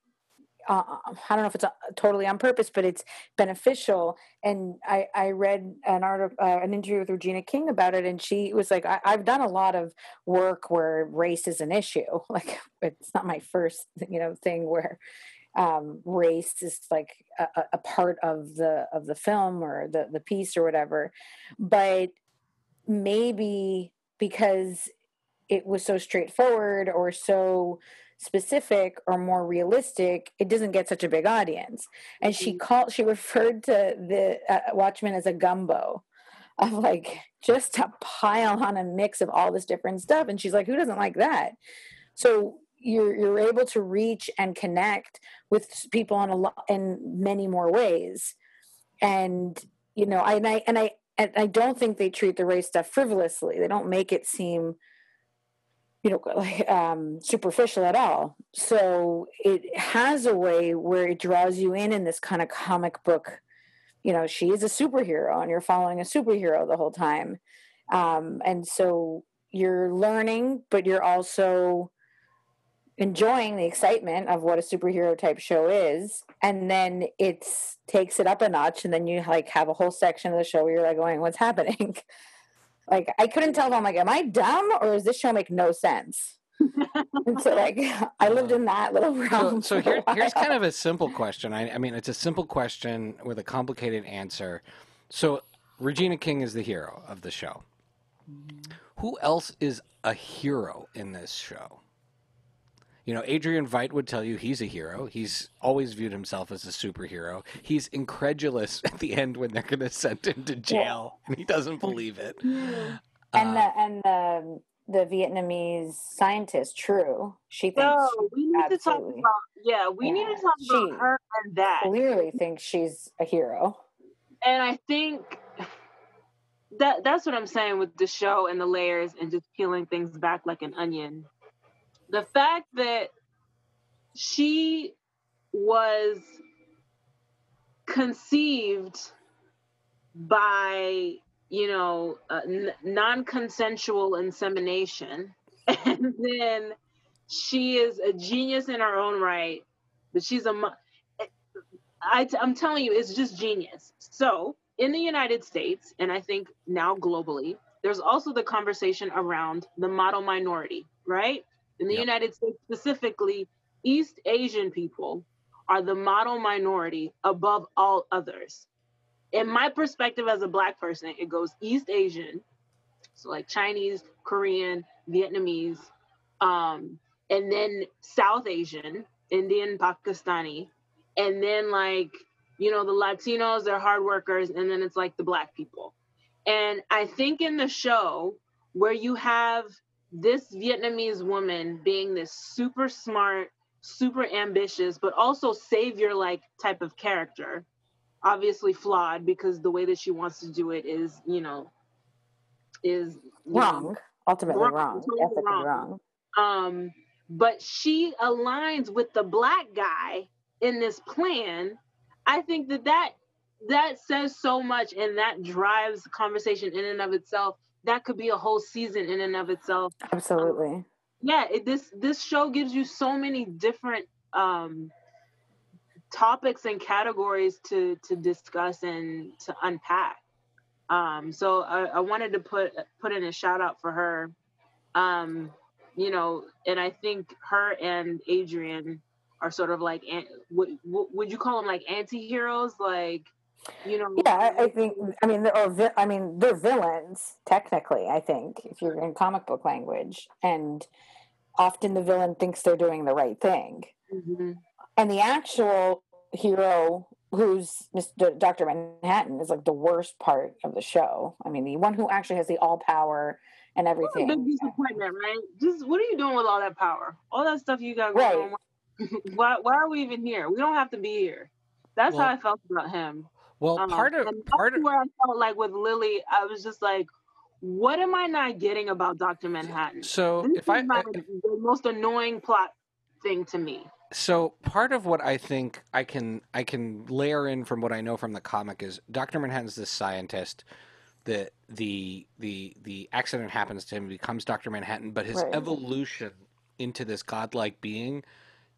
uh, I don't know if it's uh totally on purpose, but it's beneficial. And I, I read an article, uh, an interview with Regina King about it, and she was like, I, "I've done a lot of work where race is an issue. Like, it's not my first, you know, thing where um, race is like a, a- a part of the of the film or the the piece or whatever. But maybe because it was so straightforward or so specific or more realistic, it doesn't get such a big audience. And she called, she referred to the uh, Watchmen as a gumbo of like just a pile on a mix of all this different stuff. And she's like, who doesn't like that? So you're you're able to reach and connect with people in a lot in many more ways. And you know, I and I and I and I don't think they treat the race stuff frivolously. They don't make it seem you know like um superficial at all. So it has a way where it draws you in in this kind of comic book you know she is a superhero and you're following a superhero the whole time. Um and so you're learning but you're also enjoying the excitement of what a superhero type show is. And then it takes it up a notch and then you like have a whole section of the show where you're like going what's happening like I couldn't tell if I'm like, am I dumb or does this show make no sense? and so like I lived in that little So, realm. so for a here, here's kind of a simple question. I, I mean, it's a simple question with a complicated answer. So, Regina King is the hero of the show. Mm-hmm. Who else is a hero in this show? You know, Adrian Veidt would tell you he's a hero. He's always viewed himself as a superhero. He's incredulous at the end when they're going to send him to jail, and he doesn't believe it. and Uh, the and the the Vietnamese scientist, True, she thinks No, we need to talk about yeah, we need to talk about she her and that. clearly thinks she's a hero. And I think that that's what I'm saying with the show and the layers and just peeling things back like an onion. The fact that she was conceived by you know uh, n- non-consensual insemination and then she is a genius in her own right but she's a I, i'm telling you it's just genius. So in the united states and i think now globally there's also the conversation around the model minority right in the Yep. united states specifically east asian people are the model minority above all others in my perspective as a black person, it goes East Asian, so like Chinese, Korean, Vietnamese, um, and then South Asian, Indian, Pakistani, and then like you know the Latinos, they're hard workers, and then it's like the black people. And I think in the show where you have this Vietnamese woman being this super smart, super ambitious, but also savior like type of character obviously flawed because the way that she wants to do it is, you know, is you know, Wrong, ultimately Wrong, wrong, totally ethically wrong. wrong. um, but she aligns with the black guy in this plan. I think that that that says so much, and that drives the conversation in and of itself. That could be a whole season in and of itself. Absolutely. Yeah, it, this this show gives you so many different um, topics and categories to to discuss and to unpack. Um, so I, I wanted to put put in a shout out for her. Um, you know, and I think her and Adrian are sort of like, would would you call them like anti-heroes? Like, you know, Yeah, I, I think. I mean, they're or vi- I mean, they're villains technically. I think if you're in comic book language, and often the villain thinks they're doing the right thing, Mhm. and the actual hero, who's Mr. Doctor Manhattan, is like the worst part of the show. I mean, the one who actually has the all power and What a big everything. disappointment, right? Just what are you doing with all that power? All that stuff you got going Right. on. why why are we even here? We don't have to be here. That's Well- how I felt about him. Well, Um, part of part of where I felt like with Lily, I was just like, what am I not getting about Doctor Manhattan? so This if I my, if- the most annoying plot thing to me. so part of what I think I can I can layer in from what I know from the comic is Doctor Manhattan's this scientist. The the the the accident happens to him, becomes Doctor Manhattan, but his Right. evolution into this godlike being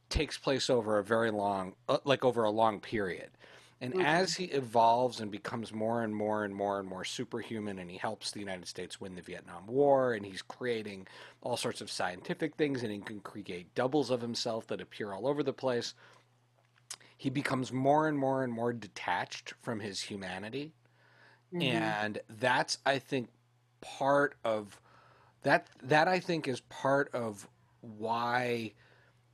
takes place over a very long, uh, like over a long period. And Mhm. as he evolves and becomes more and more and more and more superhuman, and he helps the United States win the Vietnam War, and he's creating all sorts of scientific things, and he can create doubles of himself that appear all over the place. He becomes more and more and more detached from his humanity Mhm. and that's i think part of that that i think is part of why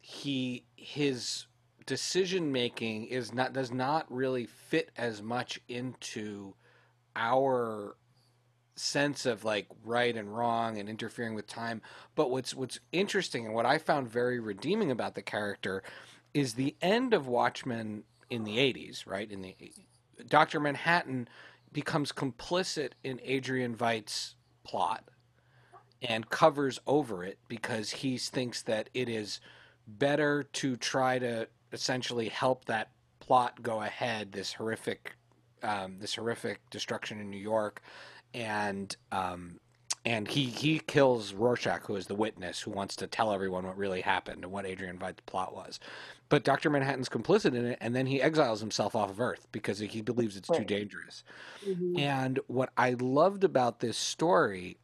he his decision making is not does not really fit as much into our sense of like right and wrong and interfering with time. But what's what's interesting and what i found very redeeming about the character is the end of watchmen in the 80s right? In the dr manhattan becomes complicit in Adrian Veidt's plot and covers over it because he thinks that it is better to try to essentially help that plot go ahead. This horrific, um, this horrific destruction in New York, and um, and he he kills Rorschach, who is the witness, who wants to tell everyone what really happened and what Adrian Veidt's plot was. But Doctor Manhattan's complicit in it, and then he exiles himself off of Earth because he believes it's too dangerous. Mhm. And what I loved about this story,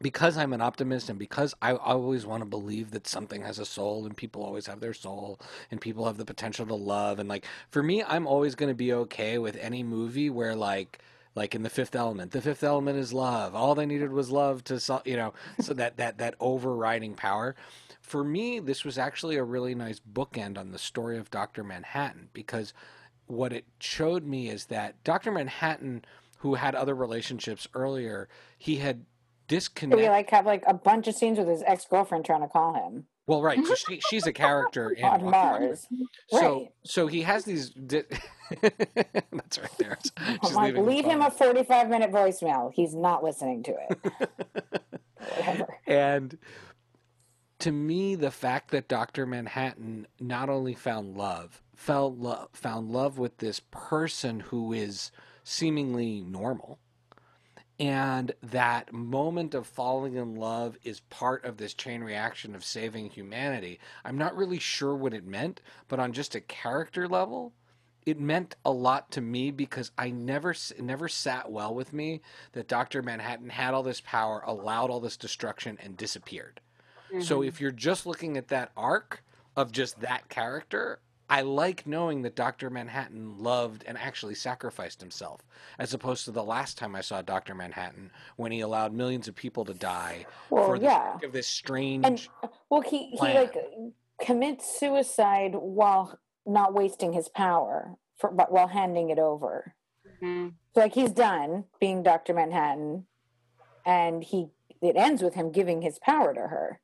because I'm an optimist and because I always want to believe that something has a soul and people always have their soul and people have the potential to love. And like, for me, I'm always going to be okay with any movie where like, like in the fifth element, the fifth element is love. All they needed was love to, sol- you know, so that, that, that overriding power. For me, this was actually a really nice bookend on the story of Dr. Manhattan because what it showed me is that Dr. Manhattan, who had other relationships earlier, he had Did disconnected. we like have like a bunch of scenes with his ex girlfriend trying to call him well, right. So she, she's a character in on Mars? So, Right. so he has these. Di- That's right there. She's like, leave him a 45 minute voicemail. He's not listening to it. Whatever. And to me, the fact that Dr. Manhattan not only found love, fell love, found love with this person who is seemingly normal, and that moment of falling in love is part of this chain reaction of saving humanity. I'm not really sure what it meant, but on just a character level, it meant a lot to me because I never it never sat well with me that Dr. Manhattan had all this power, allowed all this destruction and disappeared. So Mhm. if you're just looking at that arc of just that character, I like knowing that Dr. Manhattan loved and actually sacrificed himself, as opposed to the last time I saw Dr. Manhattan when he allowed millions of people to die Well, for the yeah. sake of this strange. And well, he, he like commits suicide while not wasting his power for but while handing it over. Mhm. So like he's done being Dr. Manhattan and he it ends with him giving his power to her.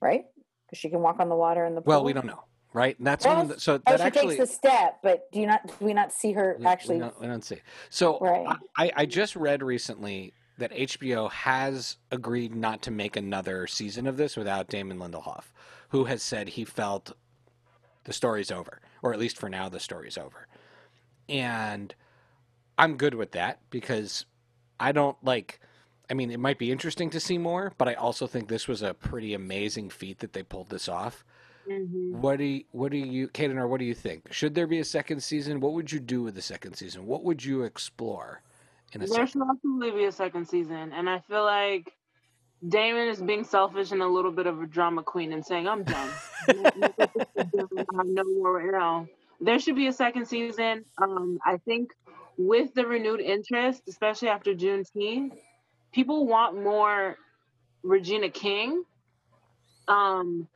Right? Because she can walk on the water in the pool. well, we don't know, right? And that's Well, one of so that she actually takes the step, but do you not do we not see her we, we actually don't, we don't see. So Right. I, I just read recently that HBO has agreed not to make another season of this without Damon Lindelof, who has said he felt the story's over, or at least for now, the story's over. And I'm good with that because I don't like. I mean, it might be interesting to see more, but I also think this was a pretty amazing feat that they pulled this off. Mhm. What do you, what do you, Kaden, or what do you think? Should there be a second season? What would you do with the second season? What would you explore in a There second? should absolutely be a second season, and I feel like Damon is being selfish and a little bit of a drama queen and saying, "I'm done. I have no more, you know." There should be a second season. Um, I think with the renewed interest, especially after Juneteenth, people want more Regina King. Um,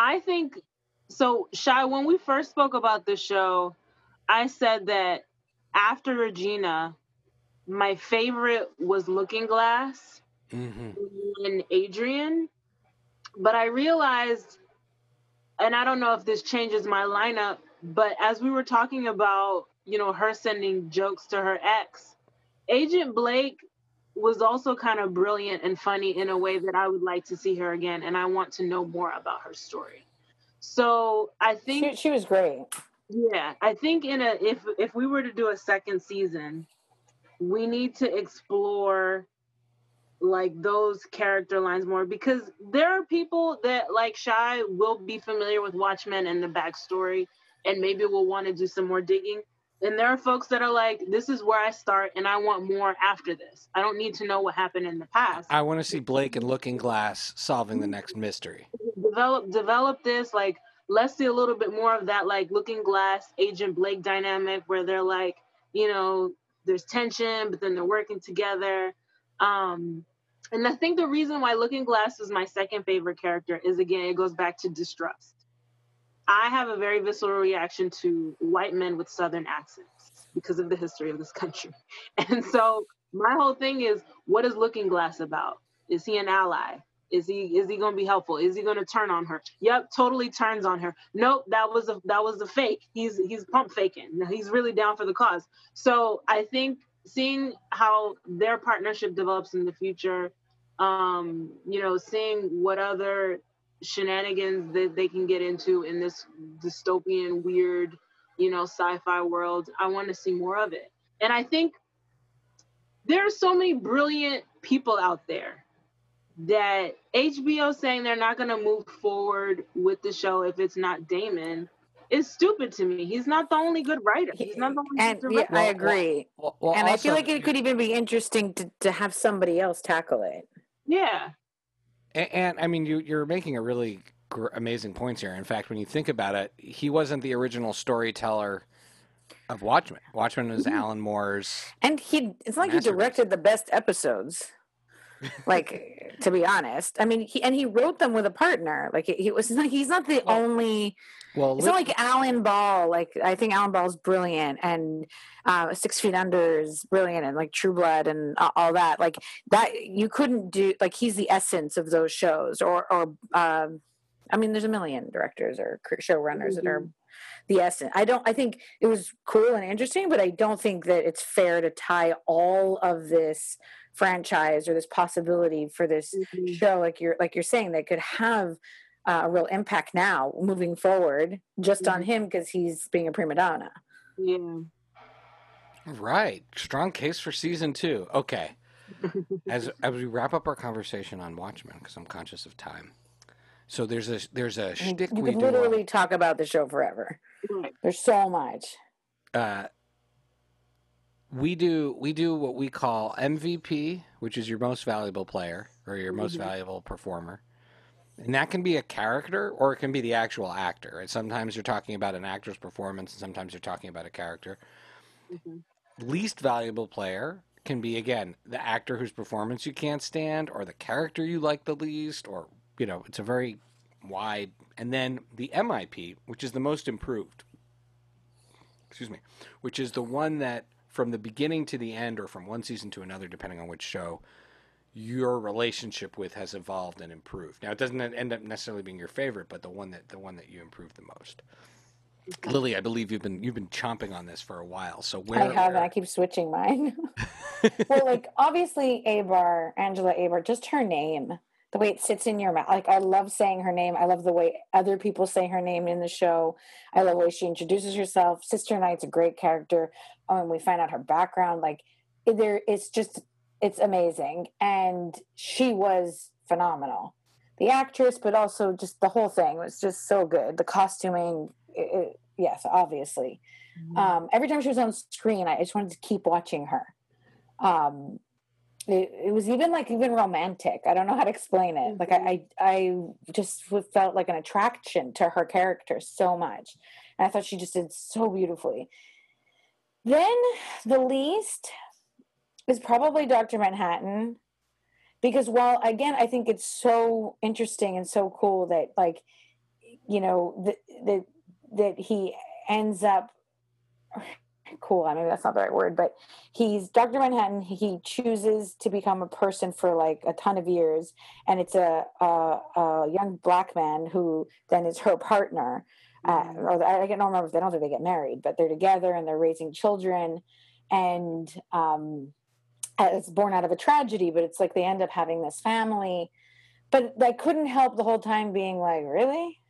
I think so. Shy, when we first spoke about the show, I said that after Regina, my favorite was Looking Glass hmm and Adrian. But I realized, and I don't know if this changes my lineup, but as we were talking about, you know, her sending jokes to her ex, Agent Blake was also kind of brilliant and funny in a way that I would like to see her again, and I want to know more about her story. So I She, think she was great. yeah, I think in a if if we were to do a second season, we need to explore like those character lines more because there are people that like Shy will be familiar with Watchmen and the backstory and maybe we'll want to do some more digging. And there are folks that are like, this is where I start and I want more after this. I don't need to know what happened in the past. I want to see Blake and Looking Glass solving the next mystery. develop develop this like let's see a little bit more of that like looking glass agent blake dynamic where they're like you know there's tension but then they're working together um and i think the reason why looking glass is my second favorite character is again it goes back to distrust i have a very visceral reaction to white men with southern accents because of the history of this country and so my whole thing is what is looking glass about is he an ally is he is he going to be helpful? Is he going to turn on her? Yep, totally turns on her. Nope, that was a that was a fake. He's he's pump faking. He's really down for the cause. So I think seeing how their partnership develops in the future, um, you know, seeing what other shenanigans that they can get into in this dystopian, weird, you know, sci-fi world. I want to see more of it. And I think there are so many brilliant people out there that HBO saying they're not going to move forward with the show if it's not Damon is stupid to me. He's not the only good writer. He's not the only And good yeah, director. I agree. Well, well, and I feel like it could even be interesting to, to have somebody else tackle it. yeah. And, and I mean, you, you're making a really gr- amazing points here. In fact, when you think about it, he wasn't the original storyteller of Watchmen. Watchmen was Mhm. Alan Moore's. And he it's like he Masterpiece. directed the best episodes. Like to be honest, I mean, he and he wrote them with a partner. Like he, he was not. He's not the Well, only. Well, It's not like Alan Ball. Like I think Alan Ball's brilliant, and uh, Six Feet Under is brilliant, and like True Blood and a- all that. Like that, you couldn't do. Like he's the essence of those shows. Or, or um, I mean, there's a million directors or showrunners that are the essence. I don't. I think it was cool and interesting, but I don't think that it's fair to tie all of this franchise or this possibility for this Mhm. show like you're like you're saying that could have uh, a real impact now moving forward just on him because he's being a prima donna Yeah. right. Strong case for season two. Okay. As as we wrap up our conversation on Watchmen, because I'm conscious of time. So there's a there's a mean, shtick you we could do. on- literally talk about the show forever there's so much uh, we do we do what we call MVP, which is your most valuable player or your most Mhm. valuable performer. And that can be a character or it can be the actual actor. And sometimes you're talking about an actor's performance and sometimes you're talking about a character. Mhm. Least valuable player can be again the actor whose performance you can't stand or the character you like the least or you know, it's a very wide and then the MIP, which is the most improved. Excuse me which is the one that from the beginning to the end or from one season to another depending on which show your relationship with has evolved and improved. Now it doesn't end up necessarily being your favorite but the one that the one that you improved the most. Lily i believe you've been you've been chomping on this for a while so where i have where- i keep switching mine. Well like obviously abar angela abar just her name the way it sits in your mouth like i love saying her name. I love the way other people say her name in the show. I love the way she introduces herself. Sister Night's a great character um, we find out her background like there it's just it's amazing and she was phenomenal the actress but also just the whole thing was just so good the costuming it, it, yes obviously um, every time she was on screen, I just wanted to keep watching her. Um, it, it was even like even romantic. I don't know how to explain it. Like I, I, I just felt like an attraction to her character so much, and I thought she just did so beautifully. Then the least is probably Doctor Manhattan, because while again I think it's so interesting and so cool that like, you know that that that he ends up cool. I mean, that's not the right word, but he's Dr. Manhattan. He chooses to become a person for like a ton of years, and it's a, a, a young black man who then is her partner. Uh, or I don't remember if they don't think they get married, but they're together and they're raising children, and um, it's born out of a tragedy. But it's like they end up having this family. But I couldn't help the whole time being like, really,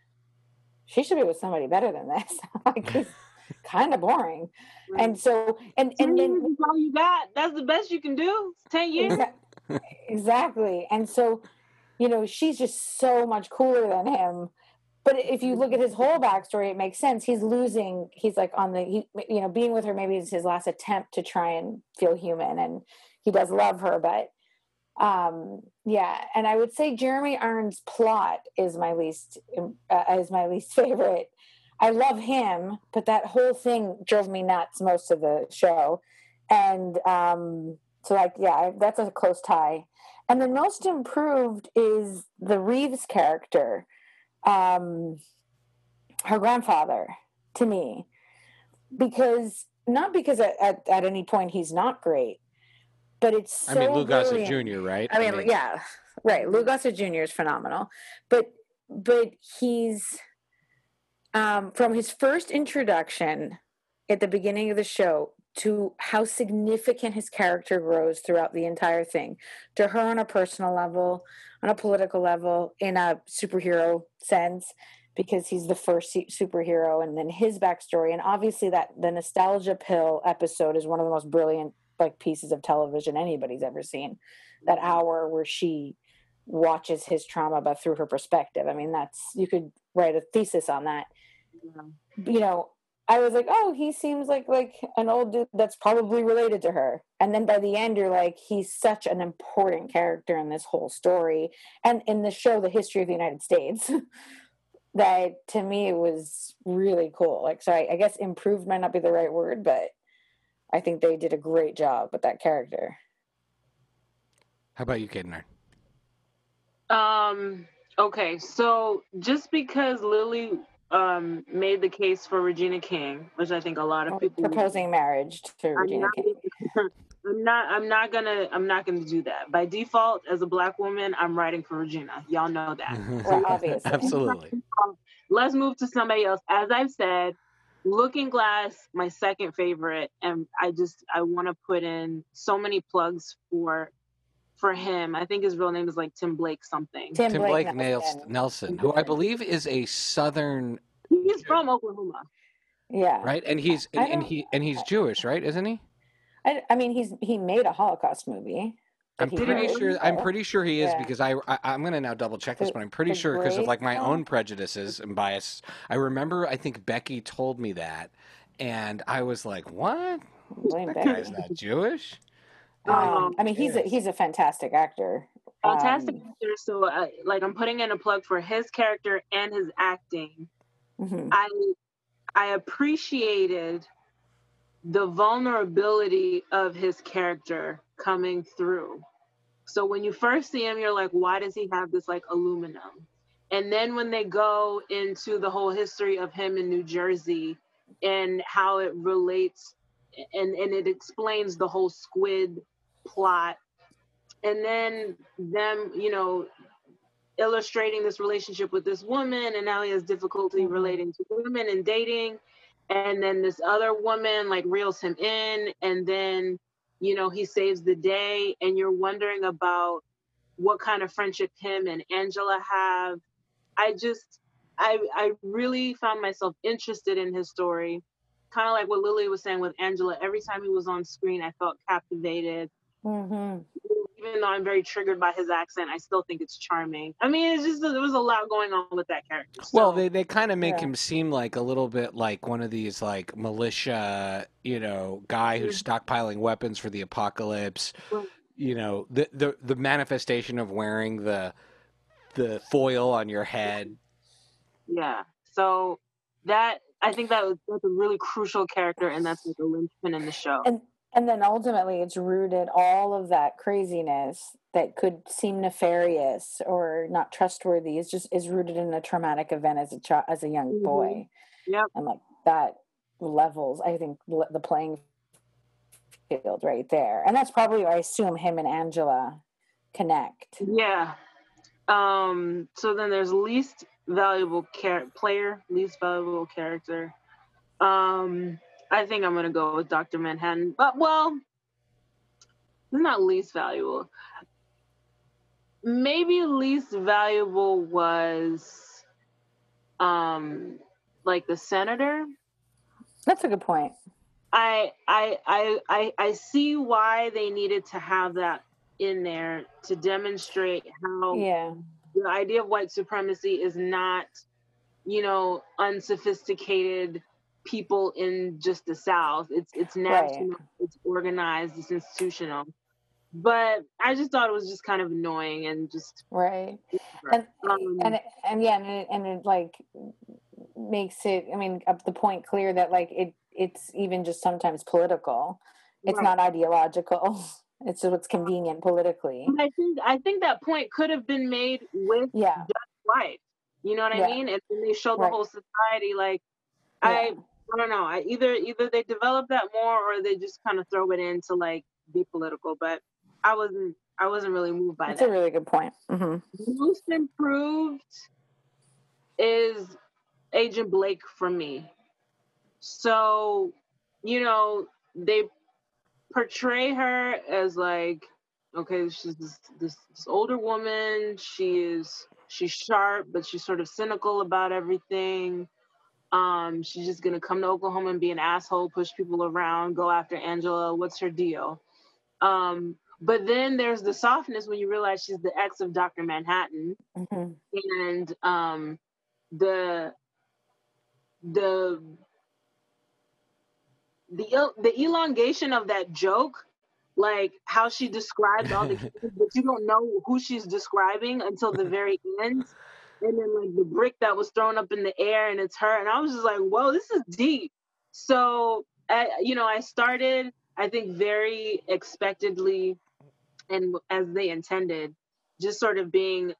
she should be with somebody better than this. like he's kind of boring. And so and and then all you got. That's the best you can do. Ten years. Exa- exactly. And so, you know, she's just so much cooler than him. But if you look at his whole backstory, it makes sense. He's losing. He's like on the, he, you know, being with her maybe is his last attempt to try and feel human, and he does love her. But um, yeah, and I would say Jeremy Irons' plot is my least uh, is my least favorite. I love him, but that whole thing drove me nuts most of the show, and um, so like yeah, that's a close tie. And the most improved is the Reeves character, um, her grandfather, to me, because not because at, at, at any point he's not great, but it's so I mean, Lou Gossett. Jr., right? I mean, yeah, right. Lou Gossett Jr. is phenomenal, but but he's um, from his first introduction at the beginning of the show to how significant his character grows throughout the entire thing, to her on a personal level, on a political level, in a superhero sense, because he's the first superhero, and then his backstory, and obviously that the nostalgia pill episode is one of the most brilliant like pieces of television anybody's ever seen. That mm-hmm. hour where she watches his trauma but through her perspective. I mean, that's you could write a thesis on that. You know, I was like, oh, he seems like like an old dude that's probably related to her. And then by the end, you're like, he's such an important character in this whole story and in the show, the history of the United States. that to me it was really cool. Like, so I, I guess improved might not be the right word, but I think they did a great job with that character. How about you, Kaden? Um. Okay, so just because Lily um made the case for Regina King, which I think a lot of people proposing marriage to I'm Regina not, King. I'm not. I'm not gonna. I'm not gonna do that. By default, as a black woman, I'm writing for Regina. Y'all know that. Well, obviously. Absolutely. Let's move to somebody else. As I've said, Looking Glass, my second favorite, and I just I want to put in so many plugs for for him. I think his real name is like Tim Blake something. Tim, Tim Blake, Blake Nelson. Nelson, who I believe is a Southern, He's from Oklahoma. Yeah, right? And he's and, and he and he's Jewish, right? Isn't he? I, I mean, he's he made a Holocaust movie. I'm pretty wrote. sure. I'm pretty sure he is Yeah. because I, I I'm gonna now double check this, The- but I'm pretty the sure because of like my own prejudices and bias. I remember I think Becky told me that, and I was like, "What? That Becky. guy's not Jewish." Um, I mean, he's a, he's a fantastic actor. Fantastic Um, actor. So, uh, like, I'm putting in a plug for his character and his acting. mhm. I I appreciated the vulnerability of his character coming through. So when you first see him, you're like, why does he have this like aluminum? And then when they go into the whole history of him in New Jersey and how it relates and, and it explains the whole squid plot. And then them, you know, illustrating this relationship with this woman and now he has difficulty Mhm. relating to women and dating. And then this other woman like reels him in and then you know he saves the day. And you're wondering about what kind of friendship him and angela have. I just i i really found myself interested in his story. Kind of like what lily was saying with angela every time he was on screen i felt captivated Mhm. even though I'm very triggered by his accent, I still think it's charming. I mean, it's just there was a lot going on with that character. Well, they they kind of make Yeah. him seem like a little bit like one of these like militia, you know, guy who's stockpiling weapons for the apocalypse. Right. You know, the the the manifestation of wearing the the foil on your head. yeah. So that I think that was that's a really crucial character, and that's like a linchpin in the show. And and then ultimately, it's rooted all of that craziness that could seem nefarious or not trustworthy is just is rooted in a traumatic event as a child, as a young Mhm. boy. Yep. And like that levels, I think, the playing field right there. And that's probably, I assume, him and Angela connect. Yeah. Um. So then there's least valuable char- player, least valuable character. Um. I think I'm gonna go with Doctor Manhattan, but well, not least valuable. Maybe least valuable was um like the senator That's a good point. I, I I I I see why they needed to have that in there to demonstrate how Yeah. the idea of white supremacy is not, you know, unsophisticated people in just the South. It's it's national, it's organized, it's institutional. But I just thought it was just kind of annoying and just Right. And um, and and yeah, and it, and it like makes it. I mean, up the point clear that like it it's even just sometimes political. It's right. not ideological. It's what's convenient politically. And I think I think that point could have been made with Yeah. life. You know what Yeah. I mean? And then they show the Right. whole society like Yeah. I I don't know. I either either they develop that more or they just kind of throw it in to like be political. But I wasn't I wasn't really moved by that. That's a really good point. hmm Most improved is Agent Blake for me. So, you know, they portray her as like, okay, she's this, this this older woman. She is she's sharp, but she's sort of cynical about everything. Um, she's just gonna come to Oklahoma and be an asshole, push people around, go after Angela. What's her deal? Um, but then there's the softness when you realize she's the ex of Dr. Manhattan hmm and um the the the the elongation of that joke like how she described all the kids, but you don't know who she's describing until the very end and then like the brick that was thrown up in the air and it's her and i was just like whoa this is deep so I, you know i started i think very expectedly and as they intended just sort of being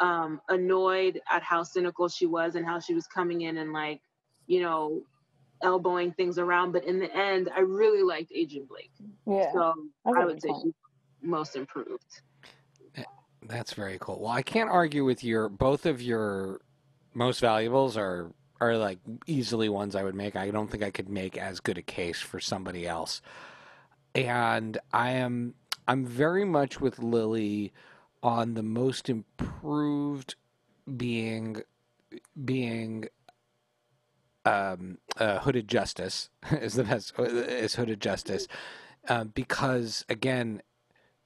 um, annoyed at how cynical she was and how she was coming in and like, you know, elbowing things around. But in the end, I really liked Agent Blake. Yeah. So I would say she's most improved. That's very cool. Well, I can't argue with your both of your most valuables are are like easily ones I would make. I don't think I could make as good a case for somebody else. And I am I'm very much with Lily on the most improved being being um, uh, hooded justice is the best is hooded justice uh, because again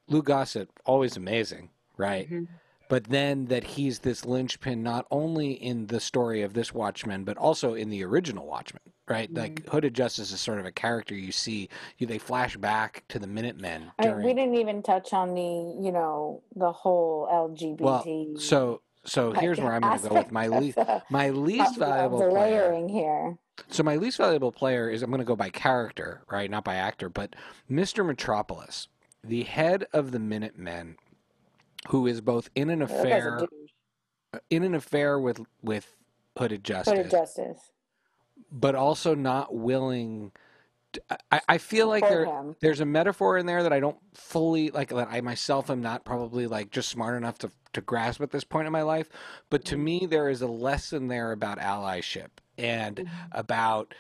Lou Gossett always amazing right Mhm. but then that he's this linchpin not only in the story of this Watchmen, but also in the original Watchmen, right? Like Hooded Justice is sort of a character you see. You, they flash back to the Minutemen I mean, we didn't even touch on the, you know, the whole LGBT. well, so so here's where I'm going to go with my least my least valuable the player. layering here. So my least valuable player is I'm going to go by character, right? Not by actor, but Mr. Metropolis, the head of the Minutemen, who is both in an That guy's a affair in an affair with with Hooded Justice. Hooded justice. but also not willing. To, I, I feel like there him. there's a metaphor in there that I don't fully like. That I myself am not probably like just smart enough to to grasp at this point in my life. But to mm-hmm. me, there is a lesson there about allyship and mm-hmm. about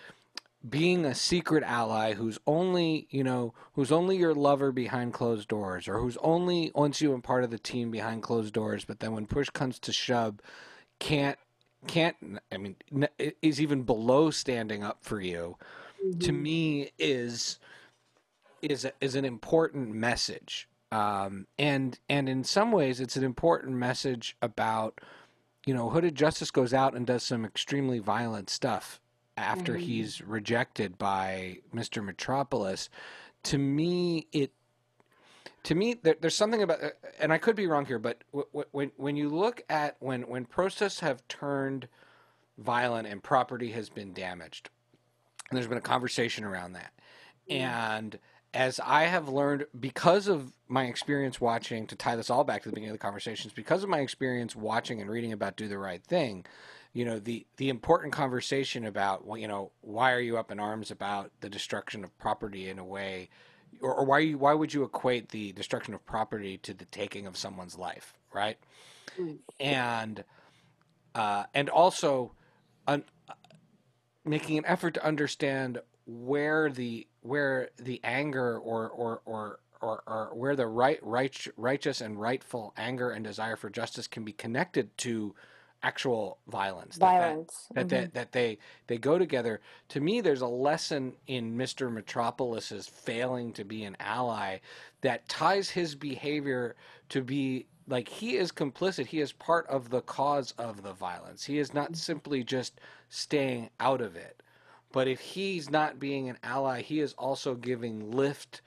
being a secret ally who's only you know who's only your lover behind closed doors or who's only once you and part of the team behind closed doors but then when push comes to shove can't can't i mean is even below standing up for you to Mhm. me is is a, is an important message um, and and in some ways it's an important message about you know hooded justice goes out and does some extremely violent stuff after Mhm. he's rejected by mr metropolis to me it to me there, there's something about uh, and i could be wrong here but w- w- when when you look at when when protests have turned violent and property has been damaged and there's been a conversation around that and as I have learned because of my experience watching, to tie this all back to the beginning of the conversations, because of my experience watching and reading about Do the Right Thing, you know, the, the important conversation about, well, you know, why are you up in arms about the destruction of property in a way, or, or why, you, why would you equate the destruction of property to the taking of someone's life, right? Mm. And, uh, and also, un, making an effort to understand where the where the anger or or or or, or where the right, right righteous and rightful anger and desire for justice can be connected to actual violence. that that- Violence. that Mhm. that, that they they go together. To me, there's a lesson in Mr. Metropolis's failing to be an ally that ties his behavior to be like he is complicit. He is part of the cause of the violence. He is not simply just staying out of it. But if he's not being an ally, he is also giving lift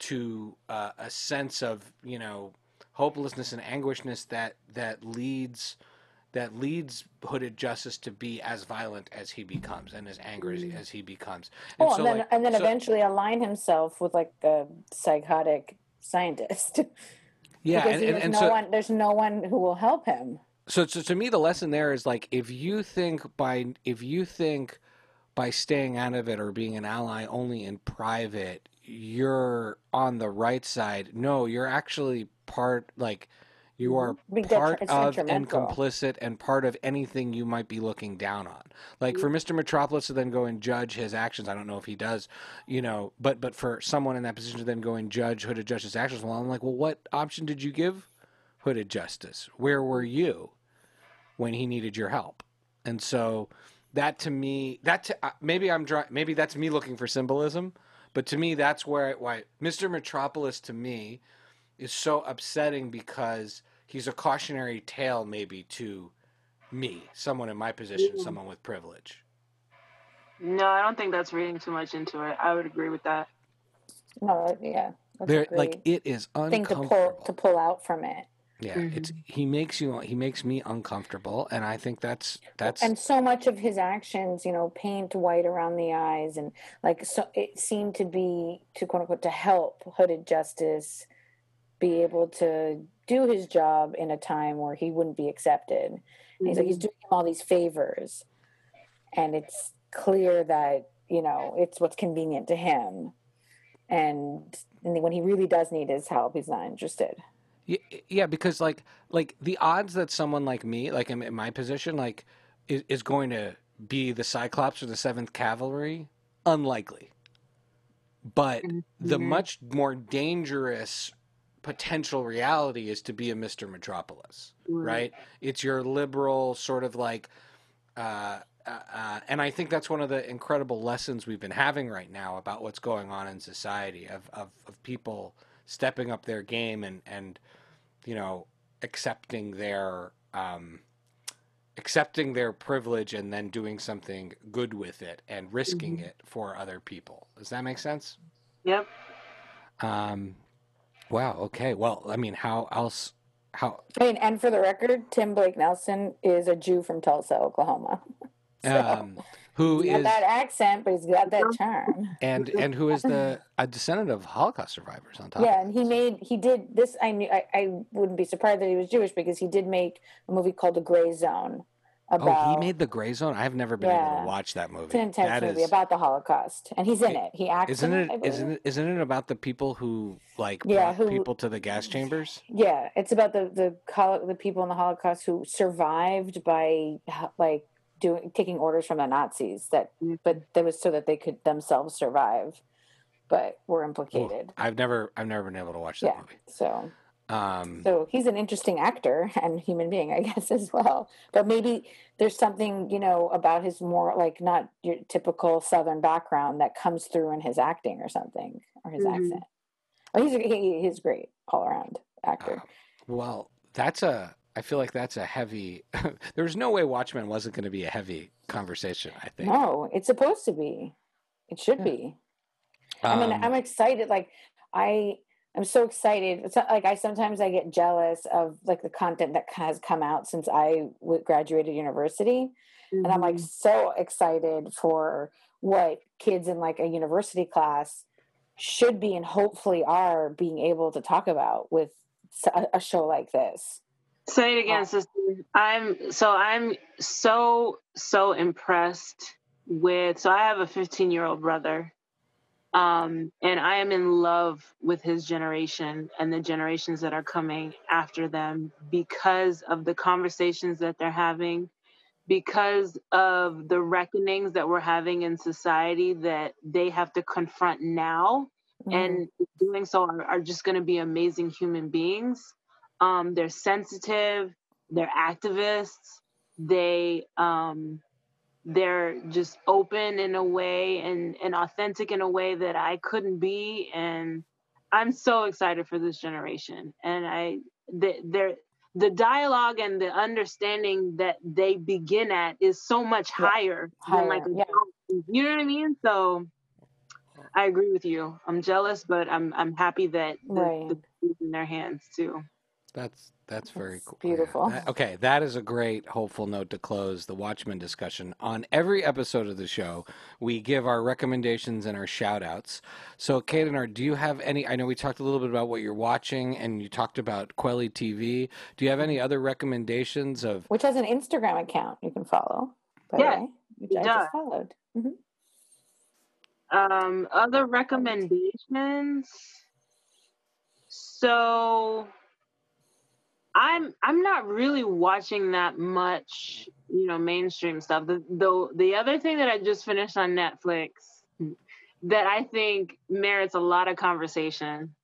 to uh, a sense of you know hopelessness and anguishness that that leads that leads hooded justice to be as violent as he becomes and as angry as, mm. as he becomes. Oh, and then, like, and then so- eventually align himself with like the psychotic scientist. yeah, because and, and, and no so one, there's no one who will help him. so so to me the lesson there is like if you think by if you think by staying out of it or being an ally only in private you're on the right side no you're actually part like you are part of and complicit and part of anything you might be looking down on. Like for mr metropolis to then go and judge his actions i don't know if he does you know but but for someone in that position to then go and judge hooded justice actions well i'm like well what option did you give hooded justice? Where were you when he needed your help? And so that to me that to, uh, maybe i'm dry, maybe that's me looking for symbolism but to me that's where why mr metropolis to me is so upsetting because he's a cautionary tale maybe to me someone in my position someone with privilege No, I don't think that's reading too much into it. I would agree with that. No, yeah, there like it is thing to uncomfortable pull to pull out from it. yeah Mhm. it's he makes you he makes me uncomfortable and i think that's that's and so much of his actions you know paint white around the eyes and like so it seemed to be to quote unquote to help hooded justice be able to do his job in a time where he wouldn't be accepted. And he's like he's doing him all these favors. And it's clear that you know it's what's convenient to him. And, and when he really does need his help he's not interested. Y- Yeah, because like like the odds that someone like me, like in, in my position, like is, is going to be the Cyclops or the Seventh Cavalry, unlikely. But the Mhm. much more dangerous potential reality is to be a Mister Metropolis, right? It's your liberal sort of like, uh, uh, uh, and I think that's one of the incredible lessons we've been having right now about what's going on in society of of, of people stepping up their game and and you know accepting their um, accepting their privilege and then doing something good with it and risking Mhm. it for other people. Does that make sense? Yep. Um, wow. Okay. Well, I mean, how else? How? I mean, and for the record, Tim Blake Nelson is a Jew from Tulsa, Oklahoma. So, Um, who he's got that accent, but he's got that charm. and and who is the a descendant of Holocaust survivors on top? Yeah, and he made he did this. I knew I, I wouldn't be surprised that he was Jewish because he did make a movie called The Gray Zone about. Oh, he made the Gray Zone. I've never been able to watch that movie. It's an intense That movie is- about the Holocaust, and he's in It- it. He acts. Isn't it? I believe. Isn't it? Isn't it about the people who like Yeah, brought who- people to the gas chambers? Yeah, it's about the the the people in the Holocaust who survived by like doing taking orders from the Nazis. That, Mhm. but that was so that they could themselves survive, but were Ooh, implicated. I've never, I've never been able to watch that Yeah. movie. So Um, So he's an interesting actor and human being, I guess, as well. But maybe there's something, you know, about his more like not your typical Southern background that comes through in his acting or something, or his Mhm. accent. Oh, he's he, he's great all around actor. well, that's a. I feel like that's a heavy. there was no way Watchmen wasn't going to be a heavy conversation. I think. No, it's supposed to be. It should Yeah. be. I mean, Um, I'm excited. Like I, I'm so excited. It's not, like I sometimes I get jealous of like the content that has come out since I w- graduated university. and I'm like Mhm. so excited for what kids in like a university class should be and hopefully are being able to talk about with a show like this. Say it again, Oh. sister. I'm so I'm so so impressed with. So I have a 15 year old brother, um, and I am in love with his generation and the generations that are coming after them because of the conversations that they're having, because of the reckonings that we're having in society that they have to confront now Mhm. and doing so are, are just going to be amazing human beings. Um, they're sensitive, they're activists, they um they're just open in a way and and authentic in a way that I couldn't be and I'm so excited for this generation and I the, they're the dialogue and the understanding that they begin at is so much Yeah. higher, Higher, than like yeah. you know what I mean? So I agree with you. I'm jealous, but I'm I'm happy that the, Right. the is in their hands too. That's that's very That's cool. beautiful. That- okay, that is a great hopeful note to close the Watchmen discussion. On every episode of the show, we give our recommendations and our shout outs. So, Kadenar, do you have any? I know we talked a little bit about what you're watching and you talked about Kweli TV. Do you have any other recommendations of? which has an Instagram account you can follow. By Yeah, way, which it I just followed. hmm Um, other recommendations. So I'm I'm not really watching that much, you know, mainstream stuff. The the the other thing that I just finished on Netflix that I think merits a lot of conversation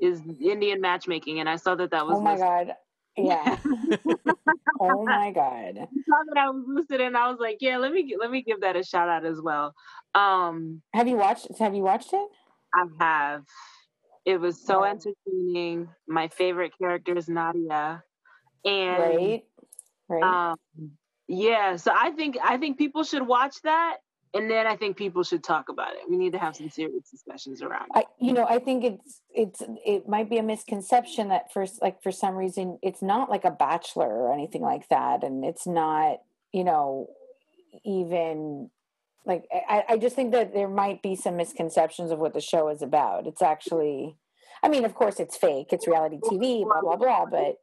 is Indian matchmaking, and I saw that that was Oh my listed. god. Yeah. oh my god. saw that I was listed, and I was like, yeah, let me let me give that a shout out as well. Um, Have you watched have you watched it? I have. It was so Yeah. entertaining. My favorite character is Nadia, and Right. Right. um, yeah. So I think I think people should watch that, and then I think people should talk about it. We need to have some serious discussions around it. I, you know, I think it's it's it might be a misconception that first, like for some reason it's not like a bachelor or anything like that, and it's not you know even like I, I just think that there might be some misconceptions of what the show is about. It's actually, I mean, of course, it's fake. It's reality TV, blah blah blah. But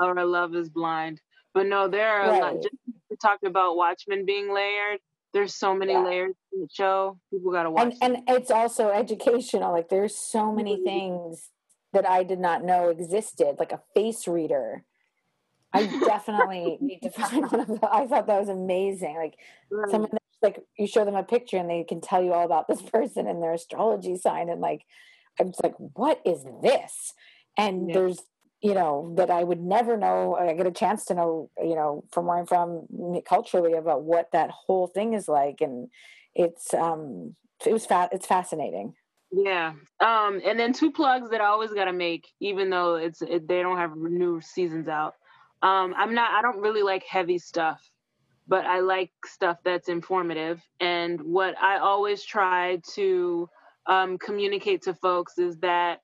Or Love Is Blind, but no, there are a lot. Just to talk about Watchmen being layered. There's so many Yeah. layers in the show. People gotta watch. and and it's also educational. Like there's so many Mhm. things that I did not know existed, like a face reader. I definitely need to find one of those. I thought that was amazing. Like Right. someone like you show them a picture and they can tell you all about this person and their astrology sign and like I'm like, what is this? And Yeah. there's you know that I would never know. I get a chance to know, you know, from where I'm from culturally about what that whole thing is like, and it's um it was fat. It's fascinating. Yeah. Um, and then two plugs that I always gotta make, even though it's it, they don't have new seasons out. Um, I'm not. I don't really like heavy stuff, but I like stuff that's informative. And what I always try to um, communicate to folks is that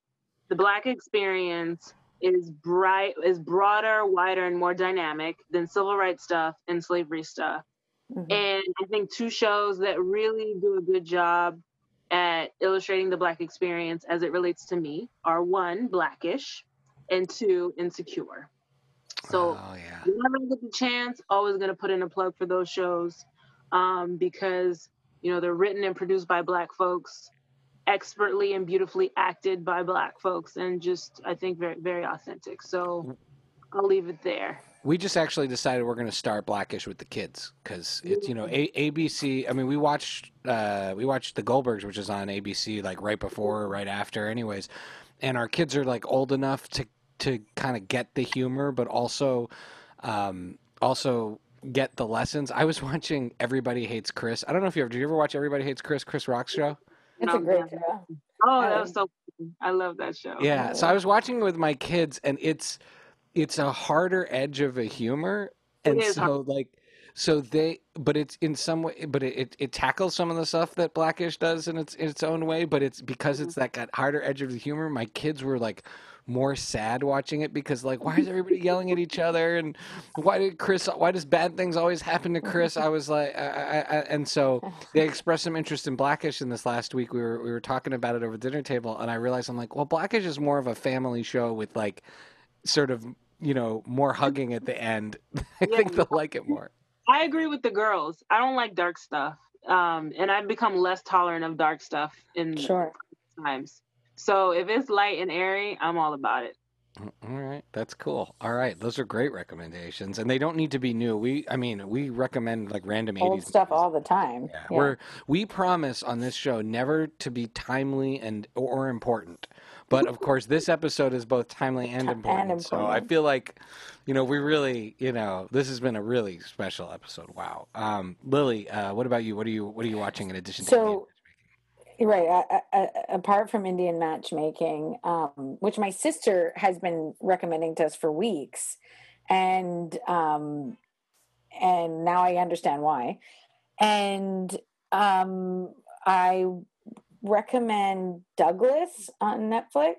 the Black experience is bright, is broader, wider, and more dynamic than civil rights stuff and slavery stuff. Mhm. And I think two shows that really do a good job at illustrating the Black experience as it relates to me are one, Blackish, and two, Insecure. So oh yeah, whenever I get the chance, always going to put in a plug for those shows um, because, you know, they're written and produced by Black folks, expertly and beautifully acted by Black folks, and just, I think, very, very authentic. So I'll leave it there. we just actually decided we're going to start Blackish with the kids because it's you know a- ABC. I mean, we watched uh, we watched the Goldbergs, which is on ABC, like right before or right after, anyways. And our kids are like old enough to to kind of get the humor, but also um, also get the lessons. I was watching Everybody Hates Chris. I don't know if you ever did you ever watch Everybody Hates Chris, Chris Rock's show? It's a great show. Oh, that was so. I love that show. Yeah, so I was watching with my kids, and it's it's a harder edge of a humor, and is so like so they, but it's in some way, but it, it it tackles some of the stuff that Blackish does in its in its own way, but it's because it's that got harder edge of the humor. My kids were like more sad watching it because like why is everybody yelling at each other and why did Chris why does bad things always happen to Chris I was like I, I, I, and so they expressed some interest in Blackish in this last week we were we were talking about it over the dinner table and I realized I'm like well Blackish is more of a family show with like sort of you know more hugging at the end I Yeah. think they'll like it more I agree with the girls. I don't like dark stuff. Um, and I've become less tolerant of dark stuff in Sure. times. So if it's light and airy, I'm all about it. All right, that's cool. All right, those are great recommendations, and they don't need to be new. We, I mean, we recommend like random Old 80s stuff movies. all the time. Yeah, Yeah. we're we promise on this show never to be timely and or important. But of course, this episode is both timely and Ti- and important. So I feel like, you know, we really, you know, this has been a really special episode. Wow. Um, Lily, uh, what about you? What are you What are you watching in addition to? So- Right. I, I, apart from Indian matchmaking, um, which my sister has been recommending to us for weeks, and um, and now I understand why. And um, I recommend Douglas on Netflix.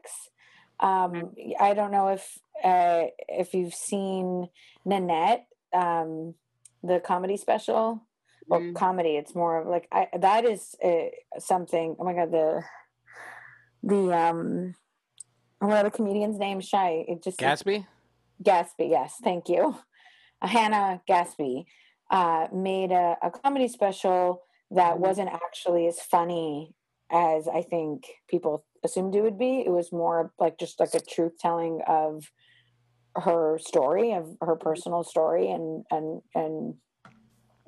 Um, I don't know if uh, if you've seen Nanette, um, the comedy special or Mm. comedy. It's more of like I, that is uh, something. Oh my god, the the um, what are the comedian's name? Shy. It just Gadsby. Gadsby. Yes, thank you. Uh, Hannah Gadsby uh, made a, a comedy special that Mhm. wasn't actually as funny as I think people assumed it would be. It was more like just like a truth telling of her story, of her personal story, and and and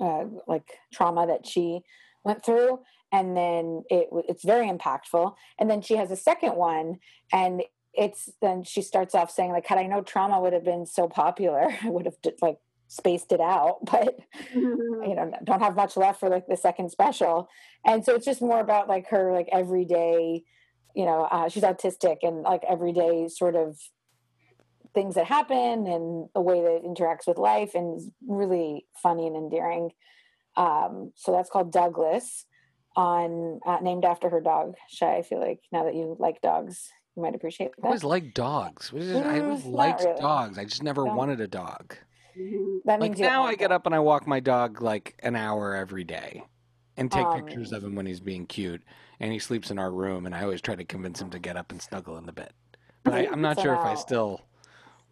uh, like trauma that she went through. And then it it's very impactful. And then she has a second one, and it's then she starts off saying like, had I known trauma would have been so popular, I would have like spaced it out. But you know don't have much left for like the second special and so it's just more about like her like everyday you know uh, she's autistic and like everyday sort of things that happen and the way that it interacts with life and is really funny and endearing um so that's called douglas on uh, named after her dog shy i feel like now that you like dogs you might appreciate that. I always liked dogs. What is it? I Mm, always liked really. dogs. I just never No. wanted a dog. that Like means you now, I get it. up and I walk my dog like an hour every day, and take Um, pictures of him when he's being cute. And he sleeps in our room, and I always try to convince him to get up and snuggle in the bed. But I, I'm not So sure if I still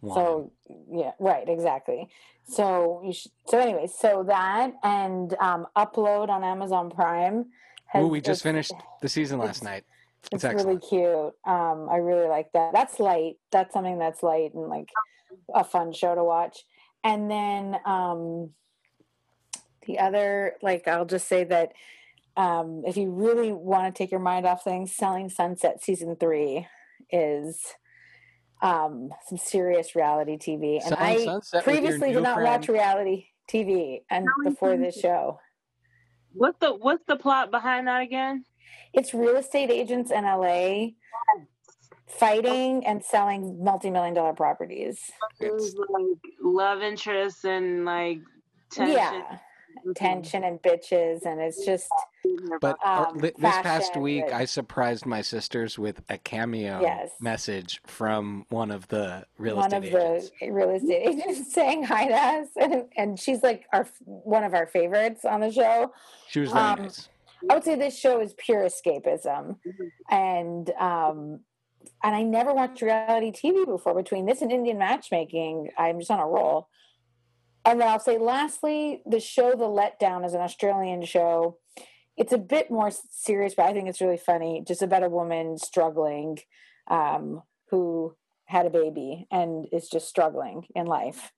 so yeah right exactly. So you should, so anyway so that and um upload on amazon prime Ooh, we just finished the season last night. it's, It's really cute. Um i really like that. That's light. That's something that's light and like a fun show to watch. And then um the other like i'll just say that um if you really want to take your mind off things selling sunset season three is um some serious reality tv and Selling i Sunset with your previously did not watch reality tv and Selling before this show. What's the What's the plot behind that again? it's real estate agents in la fighting and selling multi-million dollar properties. It's- like love interests and like tension. yeah tension and bitches and it's just But uh, Um, this past week, I surprised my sisters with a cameo Yes. message from one of the real one estate of agents. the real estate agents saying hi to us and, and she's like our one of our favorites on the show She was very um, nice. i would say this show is pure escapism and um and i never watched reality tv before between this and indian matchmaking i'm just on a roll and then i'll say lastly the show the letdown is an australian show. It's a bit more serious but i think it's really funny. Just about a woman struggling um who had a baby and is just struggling in life.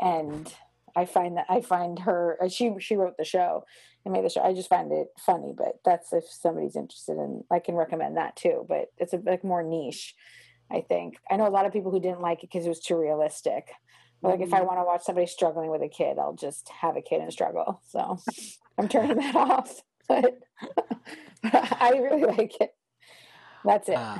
And i find that i find her uh, she she wrote the show and made the show. I just find it funny but that's if somebody's interested in i can recommend that too. But it's a like more niche i think. I know a lot of people who didn't like it because it was too realistic like if i want to watch somebody struggling with a kid i'll just have a kid and struggle so i'm turning that off but i really like it that's it Uh,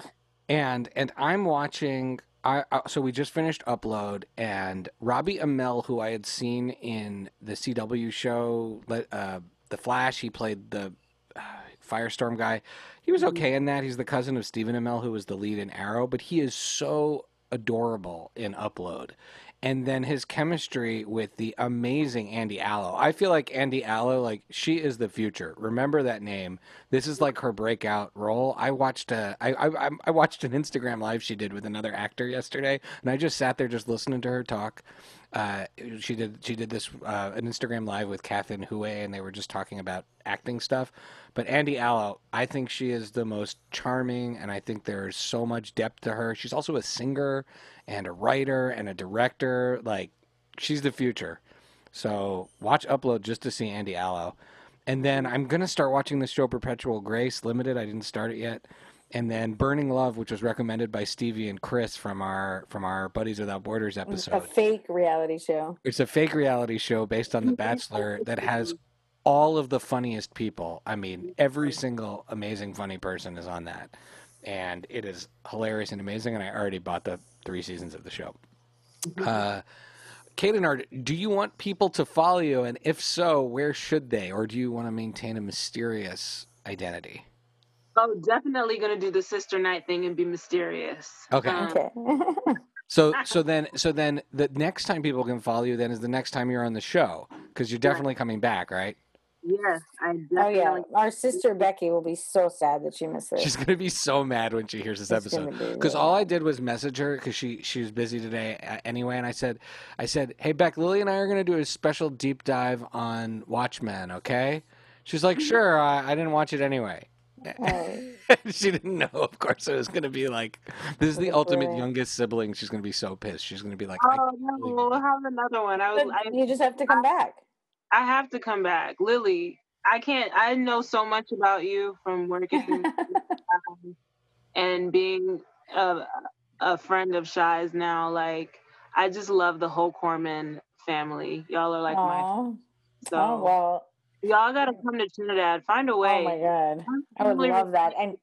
and and I'm watching. I uh, so we just finished upload, and Robbie Amell, who I had seen in the CW show, uh, The Flash, he played the uh, Firestorm guy. He was okay in that. He's the cousin of Stephen Amell, who was the lead in Arrow, but he is so adorable in Upload. And then his chemistry with the amazing Andy Allo. I feel like Andy Allo, like she is the future. Remember that name. This is like her breakout role. I watched a, I, I, I watched an Instagram live she did with another actor yesterday, and I just sat there just listening to her talk. Uh, she did she did this uh, an Instagram live with Catherine Hue, and they were just talking about acting stuff. But Andy Allo, I think she is the most charming, and I think there's so much depth to her. She's also a singer and a writer and a director. Like she's the future. So watch Upload just to see Andy Allo. And then I'm gonna start watching the show Perpetual Grace Limited. I didn't start it yet. And then Burning Love, which was recommended by Stevie and Chris from our from our Buddies Without Borders episode. It's A fake reality show. It's a fake reality show based on The Bachelor that has all of the funniest people. I mean, every single amazing funny person is on that. And it is hilarious and amazing. And I already bought the three seasons of the show. Uh, Kaden, are, do you want people to follow you? And if so, where should they? Or do you want to maintain a mysterious identity? Oh, definitely gonna do the sister night thing and be mysterious. Okay. Um, Okay. So so then so then the next time people can follow you then is the next time you're on the show because you're definitely coming back, right? Yes, I oh yeah, our sister Becky will be so sad that she missed this. She's gonna be so mad when she hears this She's episode because really all I did was message her because she she was busy today uh, anyway, and I said I said hey Beck, Lily and I are gonna do a special deep dive on Watchmen, okay? She's like sure, I, I didn't watch it anyway. Right. she didn't know, of course, it was gonna be like this is the ultimate youngest sibling. She's gonna be so pissed. She's gonna be like, I Oh no, we'll have another one. I was. But I, you just have to come back. I have to come back, Lily. I can't. I know so much about you from working um, and being a, a friend of Shy's now. Like, I just love the whole Corman family. Y'all are like my. So oh well. Y'all gotta come to Trinidad. Find a oh way. Oh my god. I would Really love that. And,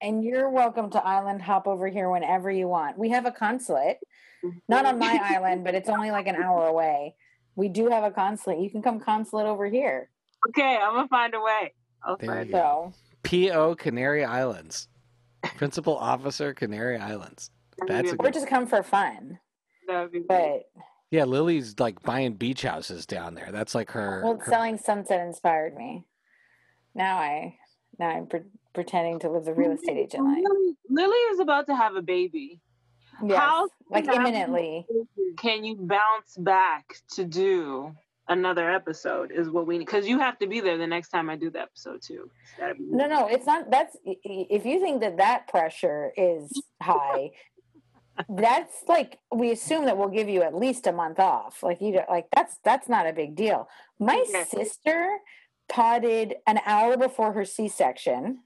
and you're welcome to island hop over here whenever you want. We have a consulate. Not on my mm-hmm. island, but it's only like an hour away. We do have a consulate. You can come consulate over here. Okay, I'm gonna find a way. I'll There you go. So P.O. Canary Islands, Principal Officer Canary Islands. That's a or good. just come for fun. That'd be great. But Yeah, Lily's like buying beach houses down there. That's like her. well, her- selling sunset inspired me. Now I now I'm pre- pretending to live the real estate agent life. Lily, Lily is about to have a baby. Yes, How like imminently. Can you bounce back to do another episode? Is what we need because you have to be there the next time I do the episode too. It's gotta be- No, no, it's not. That's i- i- if you think that that pressure is high. That's like we assume that we'll give you at least a month off. Like you, don't- like that's that's not a big deal. My Okay. sister potted an hour before her C-section.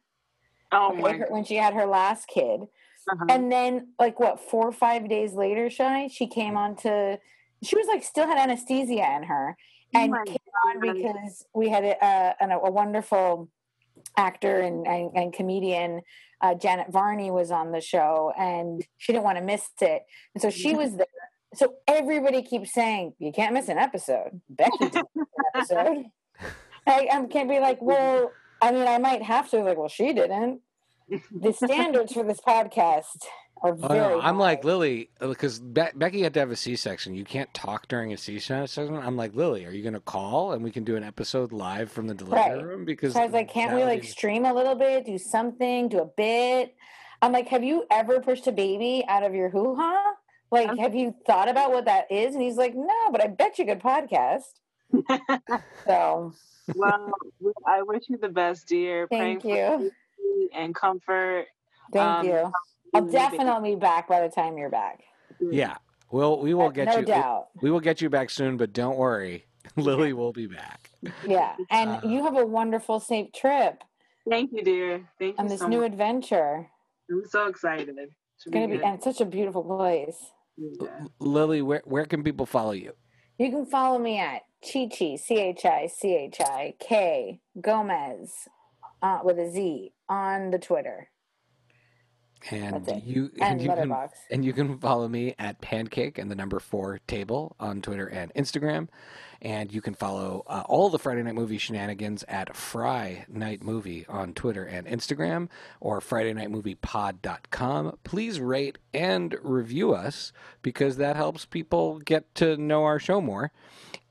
Oh okay, my her- when she had her last kid, uh and then like what four or five days later, shy she came on to. She was like still had anesthesia in her, and my came on God. because we had a, a, a wonderful actor and, and, and comedian uh, Janet Varney was on the show, and she didn't want to miss it, and so she was there. So everybody keeps saying you can't miss an episode. Becky didn't an episode. I, I can't be like, well, I mean, I might have to. Like, well, she didn't. The standards for this podcast are Oh, no, I'm like Lily because Be- Becky had to have a C-section. You can't talk during a C-section. I'm like Lily, are you going to call and we can do an episode live from the delivery Right. room? Because So I was like, can't we like be- stream a little bit, do something, do a bit? I'm like, have you ever pushed a baby out of your hoo ha? Like, Okay. have you thought about what that is? And he's like, no, but I bet you could podcast. So well, I wish you the best, dear. thank Praying you. for you and comfort. Thank Um, you. I'll definitely be back by the time you're back. Yeah, well, we will Uh, get no you. doubt. We will get you back soon, but don't worry, Lily will be back. Yeah. And Uh, you have a wonderful, safe trip Thank you, dear. Thank you. on this so new much. adventure. I'm so excited. It's It's gonna be and it's such a beautiful place. Yeah. L- Lily, where where can people follow you? You can follow me at Chi Chi, C H I C H I K Gomez uh, with a Z on the Twitter And you and you can And you can follow me at Pancake and the number four table on Twitter and Instagram. And you can follow uh, all the Friday Night Movie shenanigans at Fry Night Movie on Twitter and Instagram or FridayNightMoviePod.com. Please rate and review us because that helps people get to know our show more.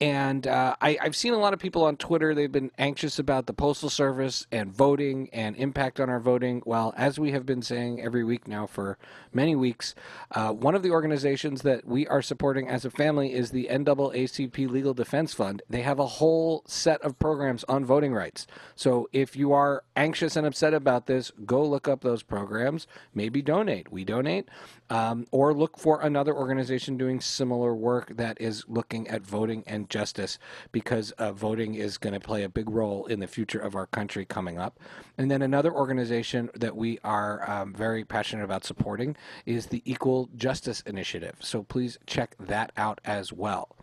And uh, I, I've seen a lot of people on Twitter, they've been anxious about the Postal Service and voting and impact on our voting. Well, as we have been saying every week now for many weeks, uh, one of the organizations that we are supporting as a family is the NAACP Legal Defense Fund. They have a whole set of programs on voting rights. So if you are anxious and upset about this, go look up those programs. Maybe donate. We donate. Um, or look for another organization doing similar work that is looking at voting and justice because uh, voting is going to play a big role in the future of our country coming up. And then another organization that we are um, very passionate about supporting is the Equal Justice Initiative. So please check that out as well.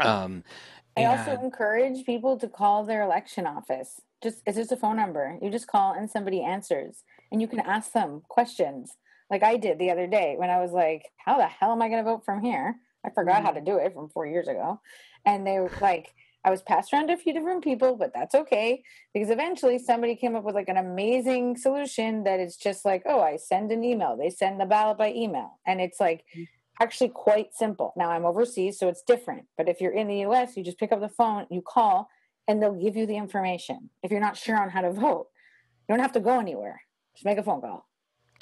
Um, I also encourage people to call their election office. Just it's just a phone number. You just call and somebody answers, and you can ask them questions, like I did the other day when I was like, "How the hell am I going to vote from here?" I forgot how mm-hmm. to do it from four years ago, and they were like, I was passed around to a few different people, but that's okay because eventually somebody came up with like an amazing solution that is just like, oh, I send an email. They send the ballot by email, and it's like mm-hmm. actually quite simple. Now I'm overseas, so it's different. But if you're in the US, you just pick up the phone, you call, and they'll give you the information. If you're not sure on how to vote, you don't have to go anywhere. Just make a phone call.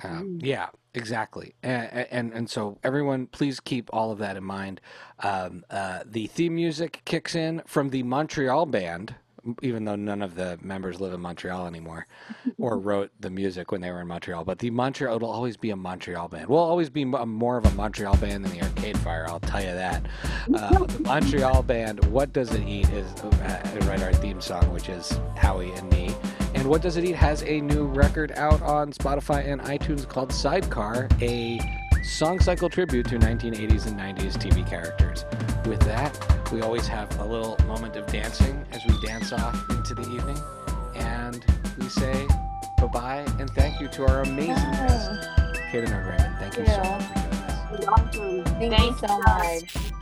Um, yeah, exactly. And, and and so everyone, please keep all of that in mind. Um, uh, the theme music kicks in from the Montreal band, even though none of the members live in Montreal anymore, or wrote the music when they were in Montreal. But the Montreal, it'll always be a Montreal band. We'll always be more of a Montreal band than the Arcade Fire. I'll tell you that. Uh, the Montreal band, "What Does It Eat," is uh, write our theme song, which is Howie and me. And What Does It Eat has a new record out on Spotify and iTunes called Sidecar, a song cycle tribute to 1980s and 90s TV characters. With that, we always have a little moment of dancing as we dance off into the evening. And we say bye bye and thank you to our amazing oh. guest, Kaden Raymond. Thank you so much for doing this. Thank, Thank you so you. much.